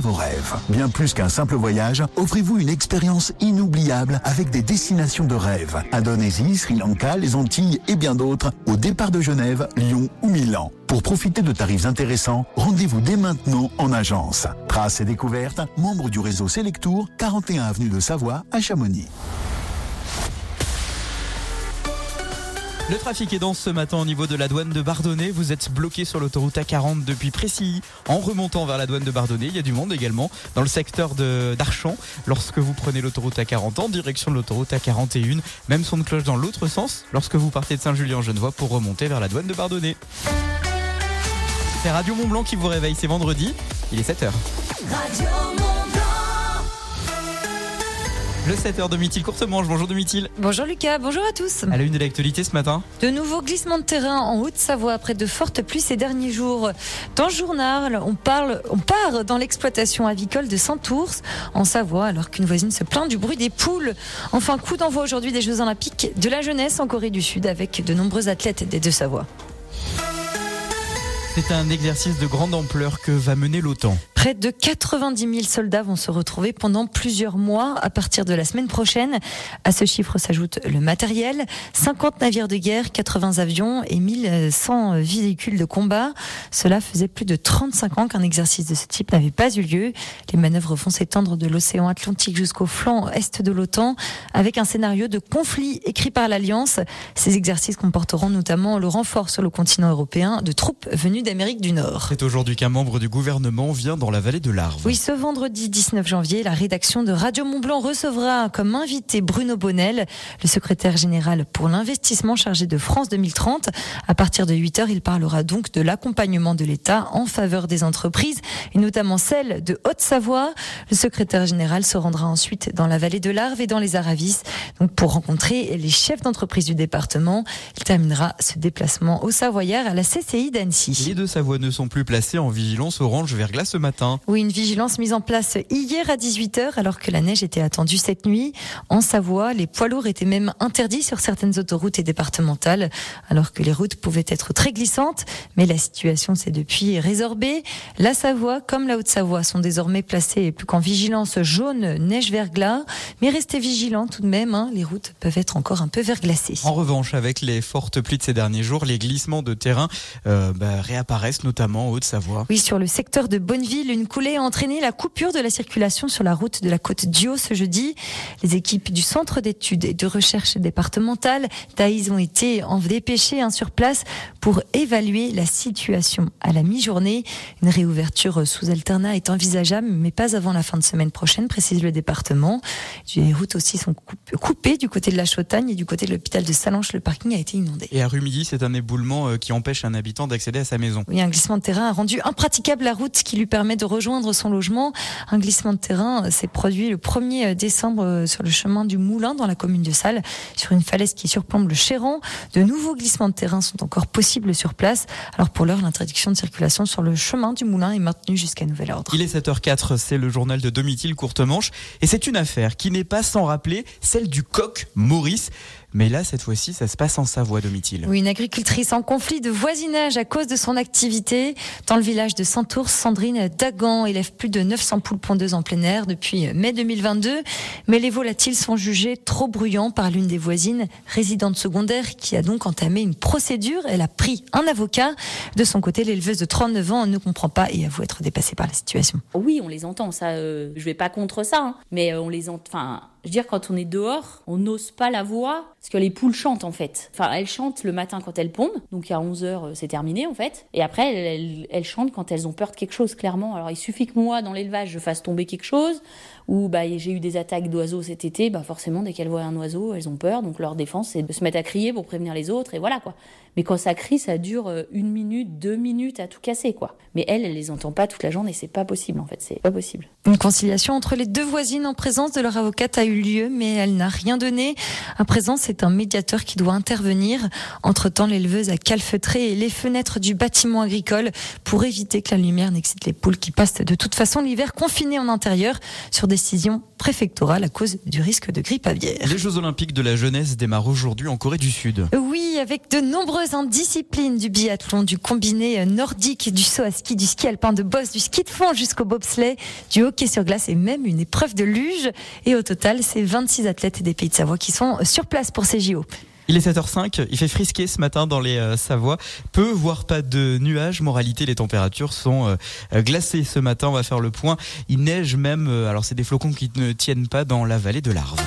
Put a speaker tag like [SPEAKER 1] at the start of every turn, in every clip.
[SPEAKER 1] vos rêves. Bien plus qu'un simple voyage, offrez-vous une expérience inoubliable avec des destinations de rêve. Indonésie, Sri Lanka, les Antilles et bien d'autres au départ de Genève, Lyon ou Milan. Pour profiter de tarifs intéressants, rendez-vous dès maintenant en agence. Traces et découvertes, membre du réseau Selectour, 41 avenue de Savoie à Chamonix.
[SPEAKER 2] Le trafic est dense ce matin au niveau de la douane de Bardonnay. Vous êtes bloqué sur l'autoroute A40 depuis Précilly. En remontant vers la douane de Bardonnay, il y a du monde également dans le secteur d'Archamps. Lorsque vous prenez l'autoroute A40 en direction de l'autoroute A41, même son de cloche dans l'autre sens lorsque vous partez de Saint-Julien-Genevois pour remonter vers la douane de Bardonnay. C'est Radio Mont Blanc qui vous réveille, c'est vendredi, il est 7h. Radio le 7h de Mithil Courtemanche. Bonjour de Mithil.
[SPEAKER 3] Bonjour Lucas, bonjour à tous.
[SPEAKER 2] À la une de l'actualité ce matin.
[SPEAKER 3] De nouveaux glissements de terrain en Haute-Savoie après de fortes pluies ces derniers jours. Dans le journal, on, parle, on part dans l'exploitation avicole de Saint-Ours en Savoie alors qu'une voisine se plaint du bruit des poules. Enfin, coup d'envoi aujourd'hui des Jeux Olympiques de la jeunesse en Corée du Sud avec de nombreux athlètes des Deux-Savoies.
[SPEAKER 2] C'est un exercice de grande ampleur que va mener l'OTAN.
[SPEAKER 3] Près de 90 000 soldats vont se retrouver pendant plusieurs mois à partir de la semaine prochaine. À ce chiffre s'ajoute le matériel, 50 navires de guerre, 80 avions et 1100 véhicules de combat. Cela faisait plus de 35 ans qu'un exercice de ce type n'avait pas eu lieu. Les manœuvres vont s'étendre de l'océan Atlantique jusqu'au flanc est de l'OTAN avec un scénario de conflit écrit par l'Alliance. Ces exercices comporteront notamment le renfort sur le continent européen de troupes venues d'Amérique du Nord.
[SPEAKER 2] C'est aujourd'hui qu'un membre du gouvernement vient dans la vallée de l'Arve.
[SPEAKER 3] Oui, ce vendredi 19 janvier, la rédaction de Radio Montblanc recevra comme invité Bruno Bonnel, le secrétaire général pour l'investissement chargé de France 2030. À partir de 8 heures, il parlera donc de l'accompagnement de l'État en faveur des entreprises et notamment celle de Haute-Savoie. Le secrétaire général se rendra ensuite dans la vallée de l'Arve et dans les Aravis donc pour rencontrer les chefs d'entreprise du département. Il terminera ce déplacement au Savoyard à la CCI d'Annecy.
[SPEAKER 2] Les deux Savoies ne sont plus placés en vigilance orange verglas ce matin.
[SPEAKER 3] Oui, une vigilance mise en place hier à 18h alors que la neige était attendue cette nuit. En Savoie, les poids lourds étaient même interdits sur certaines autoroutes et départementales alors que les routes pouvaient être très glissantes. Mais la situation s'est depuis résorbée. La Savoie comme la Haute-Savoie sont désormais placées plus qu'en vigilance jaune neige-verglas. Mais restez vigilants tout de même, hein. les routes peuvent être encore un peu verglacées.
[SPEAKER 2] En revanche, avec les fortes pluies de ces derniers jours, les glissements de terrain euh, bah, réapparaissent notamment en Haute-Savoie.
[SPEAKER 3] Oui, sur le secteur de Bonneville, une coulée a entraîné la coupure de la circulation sur la route de la côte Dio ce jeudi. Les équipes du Centre d'études et de recherche départementale Thaïs ont été en dépêchées hein, sur place pour évaluer la situation à la mi-journée. Une réouverture sous alternat est envisageable, mais pas avant la fin de semaine prochaine, précise le département. Les routes aussi sont coupées du côté de la Chautagne et du côté de l'hôpital de Salanches. Le parking a été inondé.
[SPEAKER 2] Et à Rumilly, c'est un éboulement euh, qui empêche un habitant d'accéder à sa maison.
[SPEAKER 3] Oui, un glissement de terrain a rendu impraticable la route qui lui permet de rejoindre son logement. Un glissement de terrain s'est produit le 1er décembre sur le chemin du Moulin dans la commune de Salles, sur une falaise qui surplombe le Chéran. De nouveaux glissements de terrain sont encore possibles sur place. Alors pour l'heure, l'interdiction de circulation sur le chemin du Moulin est maintenue jusqu'à nouvel ordre.
[SPEAKER 2] Il est 7h04, c'est le journal de Domitil Courte Manche et c'est une affaire qui n'est pas sans rappeler celle du coq Maurice. Mais là, cette fois-ci, ça se passe en Savoie, Domitil.
[SPEAKER 3] Oui, une agricultrice en conflit de voisinage à cause de son activité. Dans le village de Santours, Sandrine Dagan élève plus de 900 poules pondeuses en plein air depuis mai 2022. Mais les volatiles sont jugés trop bruyants par l'une des voisines, résidente secondaire, qui a donc entamé une procédure. Elle a pris un avocat. De son côté, l'éleveuse de 39 ans ne comprend pas et avoue être dépassée par la situation.
[SPEAKER 4] Oui, on les entend, ça, euh, je vais pas contre ça, hein. mais euh, on les entend, enfin, je veux dire, quand on est dehors, on n'ose pas la voix, parce que les poules chantent en fait. Enfin, elles chantent le matin quand elles pondent, donc à 11h euh, c'est terminé en fait. Et après, elles, elles, chantent quand elles ont peur de quelque chose, clairement. Alors il suffit que moi, dans l'élevage, je fasse tomber quelque chose, ou bah, j'ai eu des attaques d'oiseaux cet été, bah forcément, dès qu'elles voient un oiseau, elles ont peur, donc leur défense, c'est de se mettre à crier pour prévenir les autres, et voilà quoi. Mais quand ça crie, ça dure euh, une minute, deux minutes à tout casser quoi. Mais elles, elles les entend pas toute la journée, c'est pas possible en fait, c'est pas possible.
[SPEAKER 3] Une conciliation entre les deux voisines en présence de leur avocate a eu lieu, mais elle n'a rien donné. À présent, c'est un médiateur qui doit intervenir. Entre-temps, l'éleveuse a calfeutré les fenêtres du bâtiment agricole pour éviter que la lumière n'excite les poules qui passent de toute façon l'hiver confinées en intérieur sur décision préfectorale à cause du risque de grippe aviaire.
[SPEAKER 2] Les Jeux Olympiques de la jeunesse démarrent aujourd'hui en Corée du Sud.
[SPEAKER 3] Oui, avec de nombreuses disciplines du biathlon, du combiné nordique, du saut à ski, du ski alpin de boss, du ski de fond jusqu'au bobsleigh, du hockey sur glace et même une épreuve de luge. Et au total, c'est 26 athlètes des Pays de Savoie qui sont sur place pour ces JO.
[SPEAKER 2] Il est 7h05, il fait frisquer ce matin dans les euh, Savoie. Peu, voire pas de nuages. Moralité, les températures sont euh, glacées ce matin. On va faire le point. Il neige même, euh, alors c'est des flocons qui ne tiennent pas dans la vallée de l'Arve.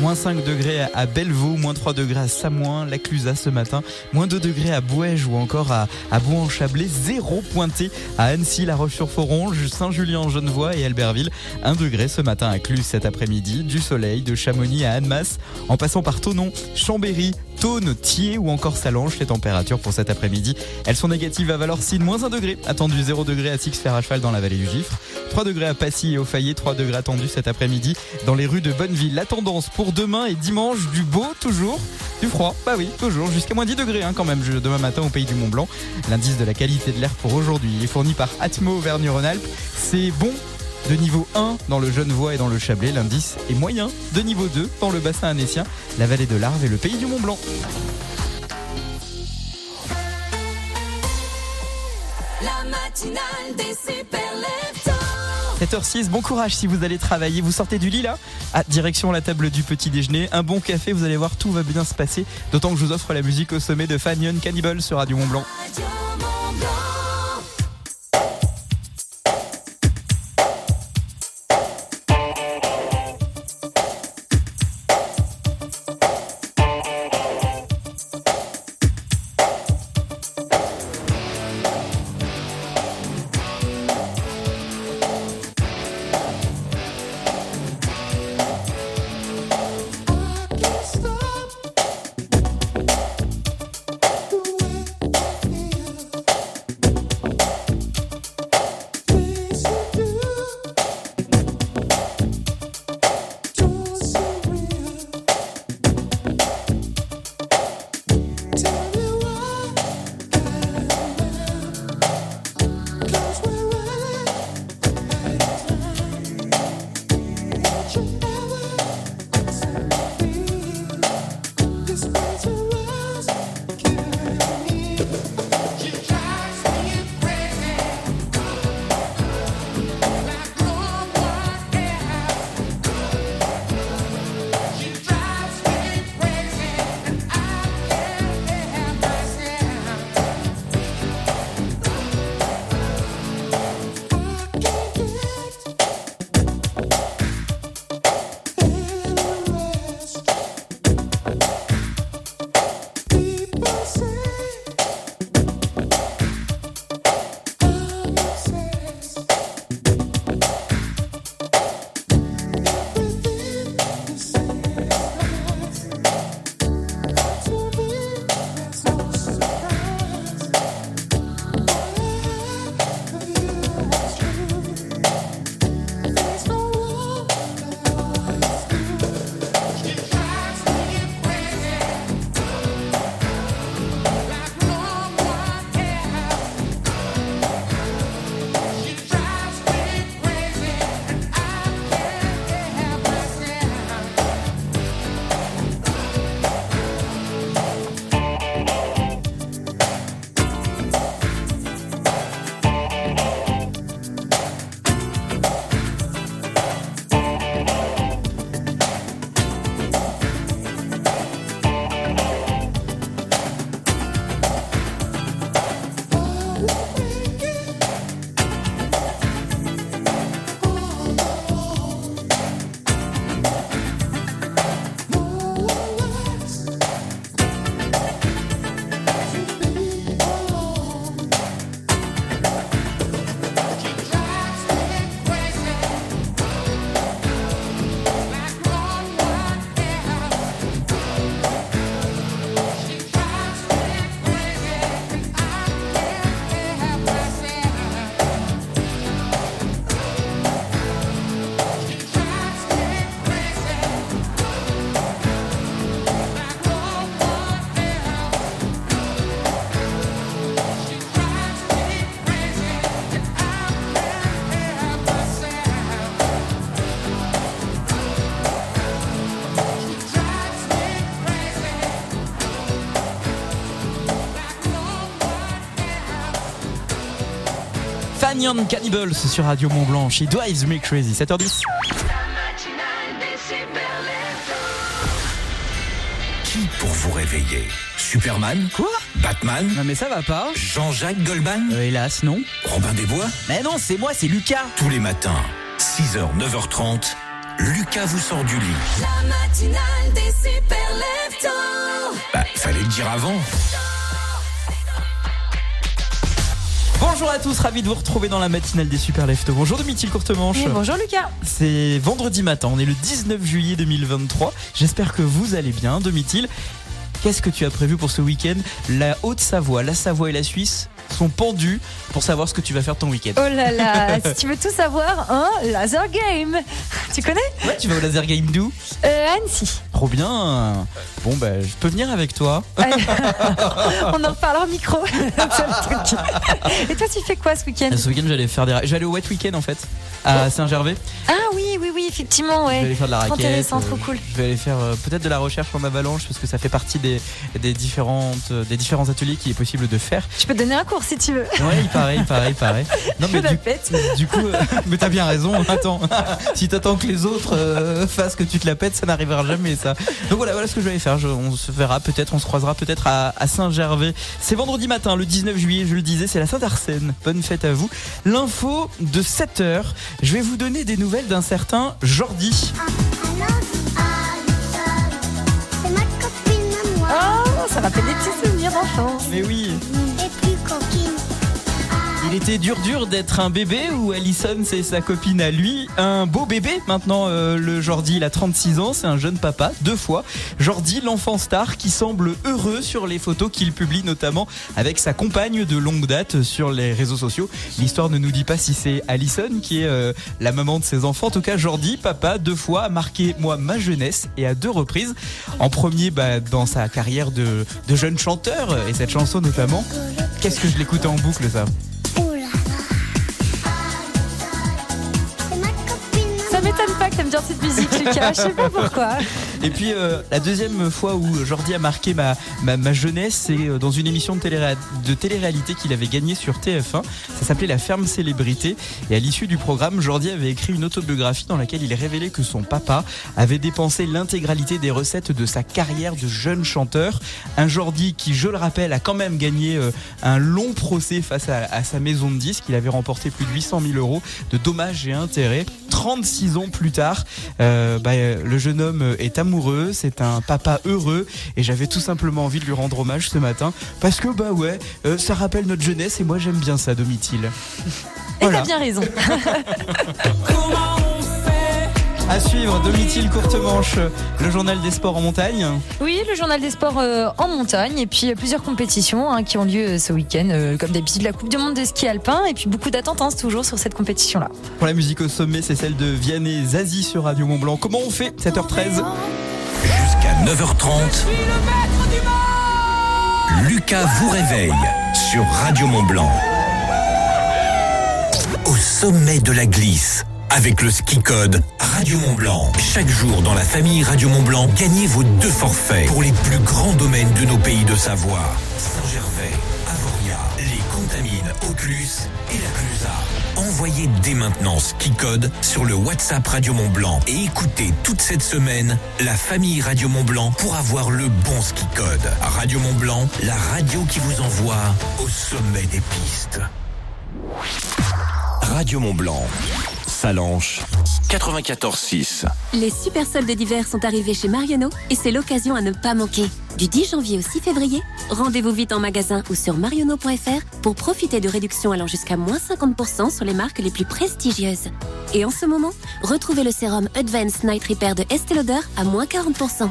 [SPEAKER 2] Moins 5 degrés à Bellevaux, moins 3 degrés à Samoin, la Clusaz ce matin, moins 2 degrés à Bouège ou encore à, à Bouen-en-Chablais, 0 pointé à Annecy, La Roche-sur-Foron, Saint-Julien, Genevois et Albertville, 1 degré ce matin à Cluse cet après-midi, du soleil de Chamonix à Annemasse, en passant par Tonon, Chambéry, Saône, Thiers ou encore Salange. Les températures pour cet après-midi, elles sont négatives à Valorcine, moins 1 degré, attendu 0 degré à Six Fer à cheval dans la vallée du Gifre, 3 degrés à Passy et au Fayet, 3 degrés attendus cet après-midi dans les rues de Bonneville. La tendance pour demain et dimanche, du beau toujours, du froid, bah oui, toujours, jusqu'à moins 10 degrés hein, quand même demain matin au pays du Mont Blanc. L'indice de la qualité de l'air pour aujourd'hui est fourni par Atmo Auvergne-Rhône-Alpes. C'est bon de niveau 1 dans le Genevois et dans le Chablais. L'indice est moyen de niveau 2 dans le bassin annécien, la vallée de l'Arve et le pays du Mont Blanc. La matinale des 7h06, bon courage si vous allez travailler. Vous sortez du lit là à Direction la table du petit déjeuner. Un bon café, vous allez voir, tout va bien se passer. D'autant que je vous offre la musique au sommet de Fanion Cannibal sur Radio Mont Blanc. Anion Cannibals sur Radio Mont Blanc. She drives me crazy. 7h10.
[SPEAKER 5] Qui pour vous réveiller? Superman?
[SPEAKER 2] Quoi?
[SPEAKER 5] Batman?
[SPEAKER 2] Non mais ça va pas.
[SPEAKER 5] Jean-Jacques Goldman?
[SPEAKER 2] Euh, hélas, non.
[SPEAKER 5] Robin Desbois?
[SPEAKER 2] Mais non, c'est moi, c'est Lucas.
[SPEAKER 5] Tous les matins, 6h, 9h30, Lucas vous sort du lit.
[SPEAKER 6] La matinale des super.
[SPEAKER 5] Bah, fallait le dire avant.
[SPEAKER 2] Bonjour à tous, ravi de vous retrouver dans la matinale des Super Leftos. Bonjour Domitil Courtemanche.
[SPEAKER 3] Oui, bonjour Lucas.
[SPEAKER 2] C'est vendredi matin, on est le 19 juillet 2023. J'espère que vous allez bien, Domitil. Qu'est-ce que tu as prévu pour ce week-end? La Haute-Savoie, la Savoie et la Suisse? Sont pendus pour savoir ce que tu vas faire ton week-end.
[SPEAKER 3] Oh là là, si tu veux tout savoir, un laser game. Tu connais
[SPEAKER 2] Ouais, tu vas au laser game d'où
[SPEAKER 3] euh, Annecy.
[SPEAKER 2] Trop bien. Bon, bah, je peux venir avec toi.
[SPEAKER 3] On en reparle en micro. Et toi, tu fais quoi ce week-end
[SPEAKER 2] Ce week-end, j'allais faire des. J'allais au Wet Weekend en fait, à Saint-Gervais.
[SPEAKER 3] Ah oui, oui, oui, effectivement,
[SPEAKER 2] Je vais aller
[SPEAKER 3] ouais.
[SPEAKER 2] faire de la raquette.
[SPEAKER 3] intéressant, trop
[SPEAKER 2] euh,
[SPEAKER 3] cool.
[SPEAKER 2] Je vais aller faire euh, peut-être de la recherche en avalanche parce que ça fait partie des, des, différentes, euh, des différents ateliers qu'il est possible de faire.
[SPEAKER 3] Je peux te donner un cours si tu veux.
[SPEAKER 2] Ouais, il paraît, il paraît, il paraît. Non,
[SPEAKER 3] Je
[SPEAKER 2] mais
[SPEAKER 3] la
[SPEAKER 2] du,
[SPEAKER 3] pète.
[SPEAKER 2] du coup, euh, mais t'as bien raison. Attends, si t'attends que les autres euh, fassent que tu te la pètes, ça n'arrivera jamais, ça. Donc voilà, voilà ce que je vais aller faire. Je- on se verra peut-être, on se croisera peut-être à, à Saint-Gervais. C'est vendredi matin, le 19 juillet, je le disais, c'est la Saint-Arsène. Bonne fête à vous. L'info de 7 heures. Je vais vous donner des nouvelles d'un certain Jordi.
[SPEAKER 7] C'est ma copine à moi.
[SPEAKER 3] Oh, ça rappelle des petits souvenirs d'enfance.
[SPEAKER 2] Mais oui. Il était dur dur d'être un bébé ou Allison c'est sa copine à lui. Un beau bébé maintenant euh, le Jordi il a 36 ans c'est un jeune papa deux fois. Jordi l'enfant star qui semble heureux sur les photos qu'il publie notamment avec sa compagne de longue date sur les réseaux sociaux. L'histoire ne nous dit pas si c'est Allison qui est euh, la maman de ses enfants. En tout cas Jordi papa deux fois a marqué moi ma jeunesse et à deux reprises. En premier bah, dans sa carrière de, de jeune chanteur et cette chanson notamment. Qu'est-ce que je l'écoutais en boucle ça?
[SPEAKER 3] Lucas. Je sais pas pourquoi.
[SPEAKER 2] Et puis euh, la deuxième fois où Jordi a marqué ma, ma, ma jeunesse, c'est euh, dans une émission de, télé de télé-réalité qu'il avait gagnée sur TF1. Ça s'appelait La Ferme Célébrité. Et à l'issue du programme, Jordi avait écrit une autobiographie dans laquelle il révélait que son papa avait dépensé l'intégralité des recettes de sa carrière de jeune chanteur. Un Jordi qui, je le rappelle, a quand même gagné euh, un long procès face à, sa maison de disques. Il avait remporté plus de 800 000 euros de dommages et intérêts. 36 ans plus tard, bah, le jeune homme est amoureux, c'est un papa heureux et j'avais tout simplement envie de lui rendre hommage ce matin parce que bah ouais, euh, ça rappelle notre jeunesse et moi j'aime bien ça, Domitil.
[SPEAKER 3] Et
[SPEAKER 2] Voilà.
[SPEAKER 3] t'as bien raison.
[SPEAKER 2] À suivre, Domitil courte manche, le journal des sports en montagne.
[SPEAKER 3] Oui, le journal des sports euh, en montagne et puis euh, plusieurs compétitions hein, qui ont lieu euh, ce week-end, comme d'habitude la Coupe du Monde de ski alpin et puis beaucoup d'attentes hein, toujours sur cette compétition-là.
[SPEAKER 2] Pour la musique au sommet, c'est celle de Vianney Zazie sur Radio Mont Blanc. Comment on fait 7h13
[SPEAKER 5] Jusqu'à 9h30, Lucas vous réveille sur Radio Mont Blanc. Au sommet de la glisse, avec le ski code Radio Mont Blanc. Chaque jour dans la famille Radio Mont Blanc, gagnez vos deux forfaits pour les plus grands domaines de nos pays de Savoie. Saint-Gervais, Avoria, les Contamines, Auclus et la. Envoyez dès maintenant ski code sur le WhatsApp Radio Mont Blanc et écoutez toute cette semaine la famille Radio Mont Blanc pour avoir le bon ski code. Radio Mont Blanc, la radio qui vous envoie au sommet des pistes. Radio Mont Blanc, Salanche, 94.6.
[SPEAKER 8] Les super soldes d'hiver sont arrivés chez Marionneau et c'est l'occasion à ne pas manquer. Du 10 janvier au 6 février, rendez-vous vite en magasin ou sur marionneau.fr pour profiter de réductions allant jusqu'à moins 50% sur les marques les plus prestigieuses. Et en ce moment, retrouvez le sérum Advanced Night Repair de Estée Lauder à moins 40%.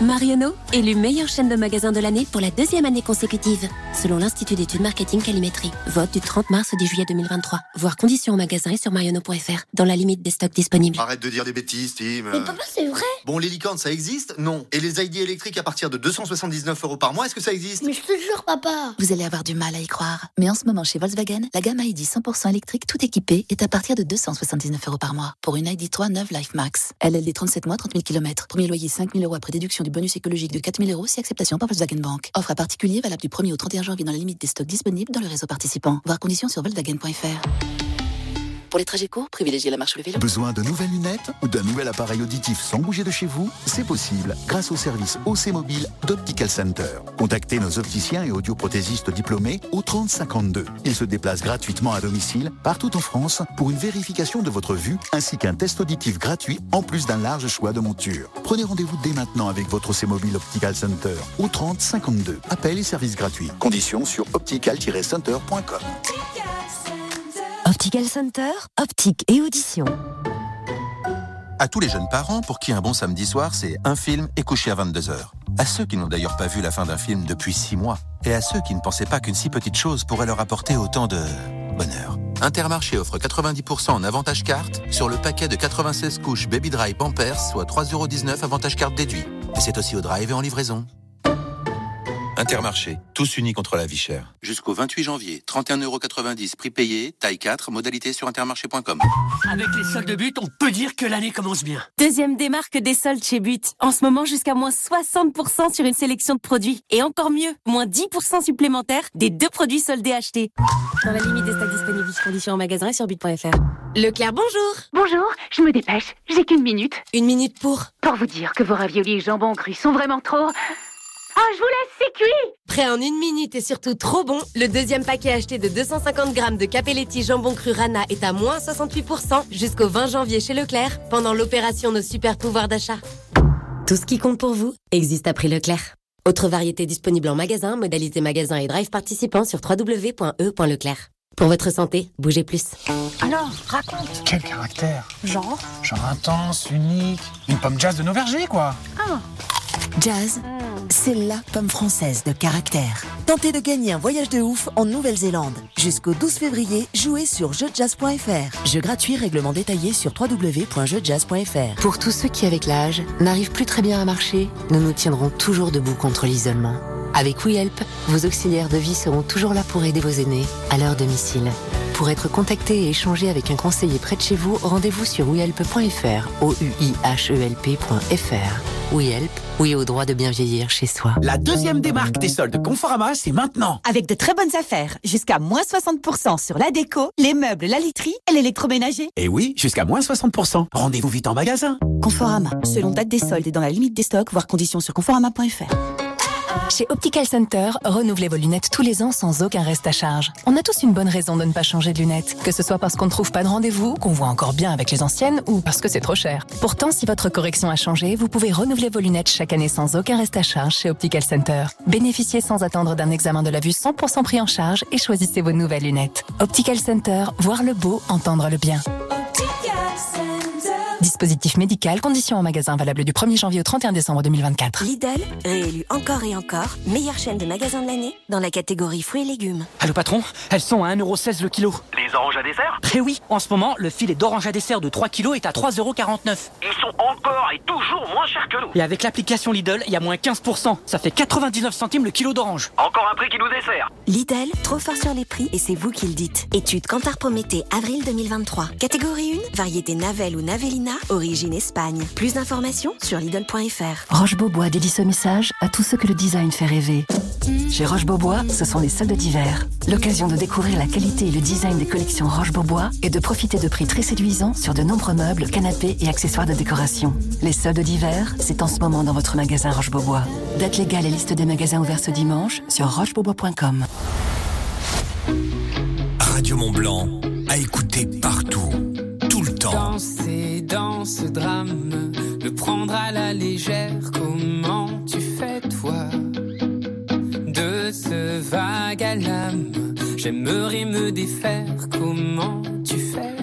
[SPEAKER 8] Marionneau, élu meilleure chaîne de magasins de l'année pour la deuxième année consécutive, selon l'Institut d'études marketing Calimétrie. Vote du 30 mars au 10 juillet 2023. Voir conditions en magasin et sur marionneau.fr, dans la limite des stocks disponibles.
[SPEAKER 9] Arrête de dire des bêtises, Tim.
[SPEAKER 7] Mais papa, c'est vrai?
[SPEAKER 9] Bon, les licornes, ça existe? Non. Et les ID électriques à partir de 279 euros par mois, est-ce que ça existe?
[SPEAKER 7] Mais je te jure, papa.
[SPEAKER 10] Vous allez avoir du mal à y croire. Mais en ce moment, chez Volkswagen, la gamme ID 100% électrique tout équipée est à partir de 279 euros par mois pour une ID3 9 Life Max. LLD 37 mois, 30 000 km. Premier loyer 5 000 euros après déduction du bonus écologique de 4 000 euros si acceptation par Volkswagen Bank. Offre à particulier valable du 1er au 31 juillet janvier dans la limite des stocks disponibles dans le réseau participant. Voir conditions sur volkswagen.fr. Pour les trajets courts, privilégiez la marche ou le vélo.
[SPEAKER 1] Besoin de nouvelles lunettes ou d'un nouvel appareil auditif sans bouger de chez vous? C'est possible grâce au service OC Mobile d'Optical Center. Contactez nos opticiens et audioprothésistes diplômés au 3052. Ils se déplacent gratuitement à domicile partout en France pour une vérification de votre vue ainsi qu'un test auditif gratuit en plus d'un large choix de montures. Prenez rendez-vous dès maintenant avec votre OC Mobile Optical Center au 3052. Appel et service gratuits. Conditions sur optical-center.com.
[SPEAKER 11] Optical Center, optique et audition.
[SPEAKER 12] À tous les jeunes parents pour qui un bon samedi soir, c'est un film et coucher à 22h. À ceux qui n'ont d'ailleurs pas vu la fin d'un film depuis 6 mois. Et à ceux qui ne pensaient pas qu'une si petite chose pourrait leur apporter autant de bonheur. Intermarché offre 90% en avantage carte sur le paquet de 96 couches Baby Dry Pampers, soit 3,19€ avantage carte déduit. Et c'est aussi au drive et en livraison. Intermarché, tous unis contre la vie chère. Jusqu'au 28 janvier, 31,90€ prix payé, taille 4, modalité sur intermarché.com.
[SPEAKER 13] Avec les soldes de but, on peut dire que l'année commence bien.
[SPEAKER 14] Deuxième démarque des soldes chez But. En ce moment, jusqu'à moins 60% sur une sélection de produits. Et encore mieux, moins 10% supplémentaires des deux produits soldés achetés. Dans la limite des stocks disponibles, conditions en magasin et sur but.fr.
[SPEAKER 15] Leclerc, bonjour Bonjour, je me dépêche, j'ai qu'une minute.
[SPEAKER 14] Une minute pour
[SPEAKER 15] Pour vous dire que vos raviolis et jambon cru sont vraiment trop... Ah, je vous laisse, c'est cuit
[SPEAKER 16] Prêt en une minute et surtout trop bon, le deuxième paquet acheté de 250 grammes de Capelletti jambon cru Rana est à moins 68% jusqu'au 20 janvier chez Leclerc pendant l'opération Nos super pouvoirs d'achat.
[SPEAKER 14] Tout ce qui compte pour vous existe à prix Leclerc. Autre variété disponible en magasin, modalité magasin et drive participant sur www.e.leclerc. Pour votre santé, bougez plus.
[SPEAKER 17] Alors, raconte.
[SPEAKER 18] Quel caractère?
[SPEAKER 17] Genre?
[SPEAKER 18] Genre intense, unique, une pomme jazz de nos vergers, quoi.
[SPEAKER 17] Ah.
[SPEAKER 11] Jazz, c'est la pomme française de caractère. Tentez de gagner un voyage de ouf en Nouvelle-Zélande. Jusqu'au 12 février, jouez sur jeujazz.fr. Jeu gratuit, règlement détaillé sur www.jeujazz.fr.
[SPEAKER 19] Pour tous ceux qui, avec l'âge, n'arrivent plus très bien à marcher, nous nous tiendrons toujours debout contre l'isolement. Avec WeHelp, vos auxiliaires de vie seront toujours là pour aider vos aînés à leur domicile. Pour être contacté et échanger avec un conseiller près de chez vous, rendez-vous sur wehelp.fr, o u i h e p.fr. WeHelp, oui au droit de bien vieillir chez soi.
[SPEAKER 20] La deuxième démarque des soldes Conforama, c'est maintenant.
[SPEAKER 21] Avec de très bonnes affaires, jusqu'à moins 60% sur la déco, les meubles, la literie et l'électroménager.
[SPEAKER 20] Et oui, jusqu'à moins 60%. Rendez-vous vite en magasin.
[SPEAKER 21] Conforama, selon date des soldes et dans la limite des stocks, voire conditions sur conforama.fr.
[SPEAKER 22] Chez Optical Center, renouvelez vos lunettes tous les ans sans aucun reste à charge. On a tous une bonne raison de ne pas changer de lunettes, que ce soit parce qu'on ne trouve pas de rendez-vous, qu'on voit encore bien avec les anciennes ou parce que c'est trop cher. Pourtant, si votre correction a changé, vous pouvez renouveler vos lunettes chaque année sans aucun reste à charge chez Optical Center. Bénéficiez sans attendre d'un examen de la vue 100% pris en charge et choisissez vos nouvelles lunettes. Optical Center, voir le beau, entendre le bien. Dispositif médical, conditions en magasin valable du 1er janvier au 31 décembre 2024.
[SPEAKER 23] Lidl, réélu encore et encore, meilleure chaîne de magasins de l'année dans la catégorie fruits et légumes.
[SPEAKER 13] Allô patron, elles sont à 1,16€ le kilo.
[SPEAKER 9] Les oranges à dessert?
[SPEAKER 13] Eh oui, en ce moment, le filet d'orange à dessert de 3 kilos est à 3,49€.
[SPEAKER 9] Ils sont encore et toujours moins chers que nous.
[SPEAKER 13] Et avec l'application Lidl, il y a moins 15%. Ça fait 99 centimes le kilo d'orange.
[SPEAKER 9] Encore un prix qui nous dessert.
[SPEAKER 23] Lidl, trop fort sur les prix et c'est vous qui le dites. Étude Cantar Prométhée, avril 2023. Catégorie 1, variété Navel ou Origine Espagne. Plus d'informations sur Lidl.fr.
[SPEAKER 11] Roche-Beaubois dédie ce message à tous ceux que le design fait rêver. Chez Roche-Beaubois, ce sont les soldes d'hiver. L'occasion de découvrir la qualité et le design des collections Roche-Beaubois et de profiter de prix très séduisants sur de nombreux meubles, canapés et accessoires de décoration. Les soldes d'hiver, c'est en ce moment dans votre magasin Roche-Beaubois. Date légale et liste des magasins ouverts ce dimanche sur rochebeaubois.com.
[SPEAKER 5] Radio Mont Blanc, à écouter partout, temps.
[SPEAKER 6] Danser dans ce drame, le prendre à la légère, comment tu fais toi? De ce vague à l'âme, j'aimerais me défaire, comment tu fais?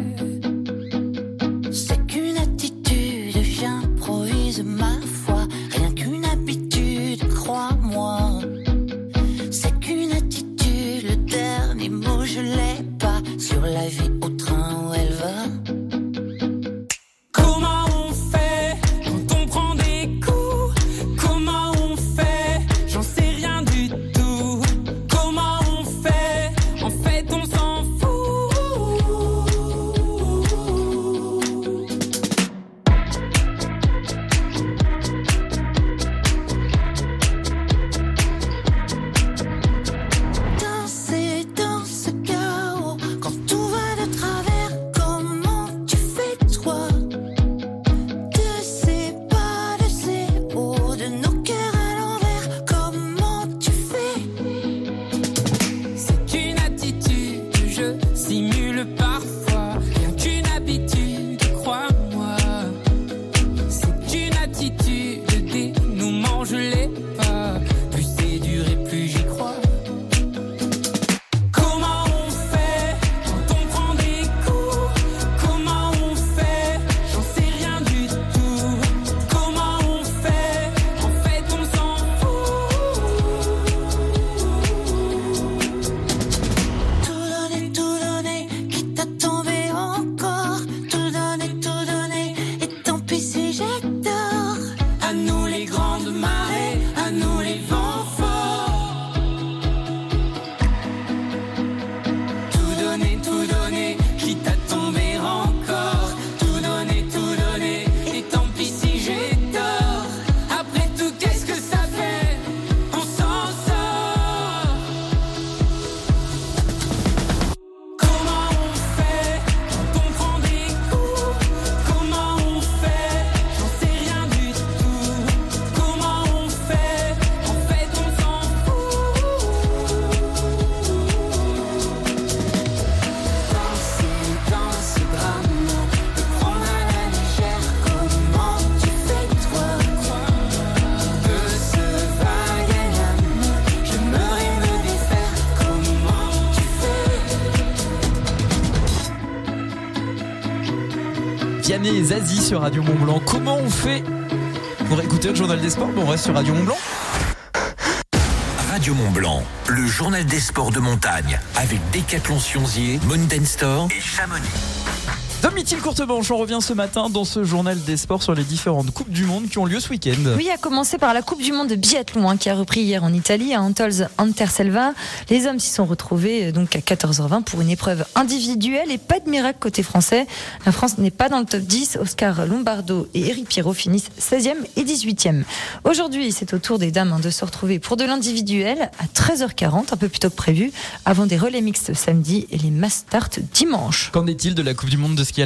[SPEAKER 24] C'est qu'une attitude, j'improvise ma foi, rien qu'une habitude, crois-moi. C'est qu'une attitude, le dernier mot je l'ai pas sur la vie
[SPEAKER 2] Radio Mont Blanc. Comment on fait pour écouter le journal des sports? Bon, On reste sur Radio Mont Blanc.
[SPEAKER 5] Radio Mont Blanc, le journal des sports de montagne avec Décathlon Sionzier, Mountain Store et Chamonix.
[SPEAKER 2] Domitil Courtemanche, on revient ce matin dans ce journal des sports sur les différentes Coupes du Monde qui ont lieu ce week-end.
[SPEAKER 3] Oui, à commencer par la Coupe du Monde de biathlon hein, qui a repris hier en Italie à Antols Anterselva. Les hommes s'y sont retrouvés euh, donc à 14h20 pour une épreuve individuelle et pas de miracle côté français. La France n'est pas dans le top 10. Oscar Lombardo et Eric Pierrot finissent 16e et 18e. Aujourd'hui, c'est au tour des dames hein, de se retrouver pour de l'individuel à 13h40, un peu plus tôt que prévu, avant des relais mixtes samedi et les mass start dimanche.
[SPEAKER 2] Qu'en est-il de la Coupe du Monde de ski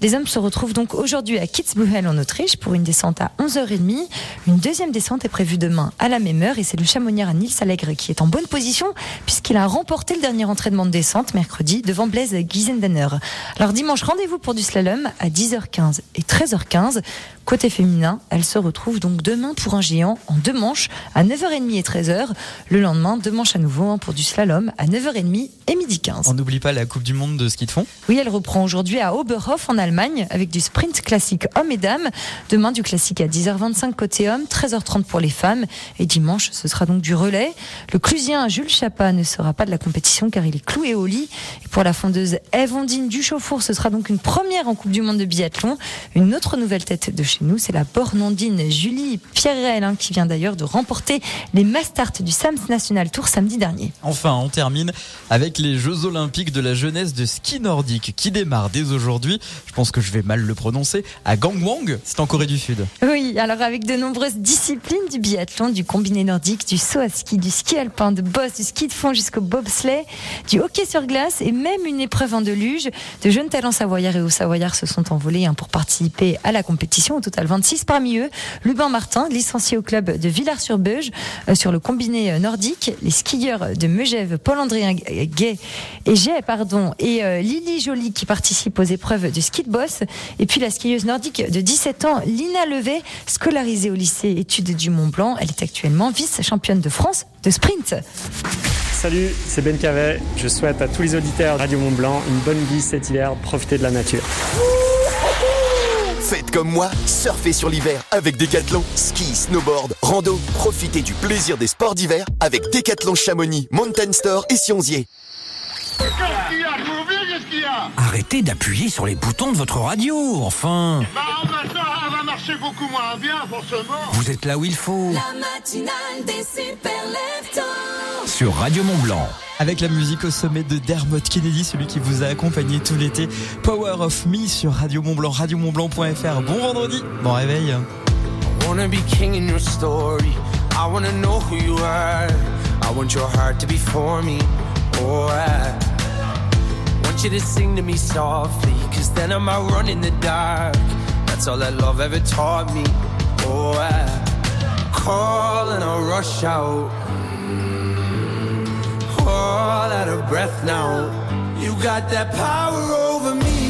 [SPEAKER 3] Les hommes se retrouvent donc aujourd'hui à Kitzbühel en Autriche pour une descente à 11h30. Une deuxième descente est prévue demain à la même heure et c'est le chamonnière Nils Allègre qui est en bonne position puisqu'il a remporté le dernier entraînement de descente mercredi devant Blaise Giesendanner. Alors dimanche, rendez-vous pour du slalom à 10h15 et 13h15. Côté féminin, elle se retrouve donc demain pour un géant en deux manches à 9h30 et 13h. Le lendemain, deux manches à nouveau hein, pour du slalom à 9h30 et midi 15.
[SPEAKER 2] On n'oublie pas la Coupe du Monde de ski de fond
[SPEAKER 3] Oui, elle reprend aujourd'hui à Oberhof en Allemagne avec du sprint classique hommes et dames. Demain, du classique à 10h25 côté hommes, 13h30 pour les femmes. Et dimanche, ce sera donc du relais. Le clusien Jules Chapa ne sera pas de la compétition car il est cloué au lit. Et pour la fondeuse Eve Ondine Duchauffour, ce sera donc une première en Coupe du Monde de biathlon. Une autre nouvelle tête de chez nous, c'est la bornandine Julie Pierrel, hein, qui vient d'ailleurs de remporter les Mastart du Sams National Tour samedi dernier.
[SPEAKER 2] Enfin, on termine avec les Jeux Olympiques de la jeunesse de ski nordique qui démarrent dès aujourd'hui. Je pense que je vais mal le prononcer. À Gangwon, c'est en Corée du Sud.
[SPEAKER 3] Oui, alors avec de nombreuses disciplines du biathlon, du combiné nordique, du saut à ski, du ski alpin, de boss, du ski de fond jusqu'au bobsleigh, du hockey sur glace et même une épreuve en deluge. De jeunes talents savoyards et hauts savoyards se sont envolés hein, pour participer à la compétition. Au total, 26 parmi eux. Lubin Martin, licencié au club de Villars-sur-Beuge euh, sur le combiné euh, nordique. Les skieurs de Megève, Paul-André Gay et Gay, pardon, et euh, Lily Joly qui participe aux épreuves de ski de boss. Et puis la skieuse nordique de 17 ans, Lina Levet, scolarisée au lycée études du Mont Blanc. Elle est actuellement vice-championne de France de sprint.
[SPEAKER 25] Salut, c'est Ben Cavet. Je souhaite à tous les auditeurs de Radio Mont Blanc une bonne glisse cet hiver. Profitez de la nature.
[SPEAKER 26] Faites comme moi, surfez sur l'hiver avec Decathlon. Ski, snowboard, rando. Profitez du plaisir des sports d'hiver avec Decathlon Chamonix, Mountain Store et Sionzier.
[SPEAKER 27] Qu'est-ce qu'il y a Je vous dis, qu'est-ce qu'il y a?
[SPEAKER 5] Arrêtez d'appuyer sur les boutons de votre radio, enfin
[SPEAKER 27] Bah maintenant, elle va marcher beaucoup moins bien, forcément.
[SPEAKER 5] Vous êtes là où il faut.
[SPEAKER 24] La matinale des super leftos.
[SPEAKER 5] Sur Radio Mont Blanc.
[SPEAKER 2] Avec la musique au sommet de Dermot Kennedy, celui qui vous a accompagné tout l'été. Power of Me sur Radio Mont Blanc, radiomontblanc.fr. Bon vendredi, bon réveil.
[SPEAKER 28] I wanna be king in your story. I wanna know who you are. I want your heart to be for me. Oh, I want you to sing to me softly. Cause then I'm out running the dark. That's all that love ever taught me. Oh, I call and I rush out. All out of breath now. You got that power over me.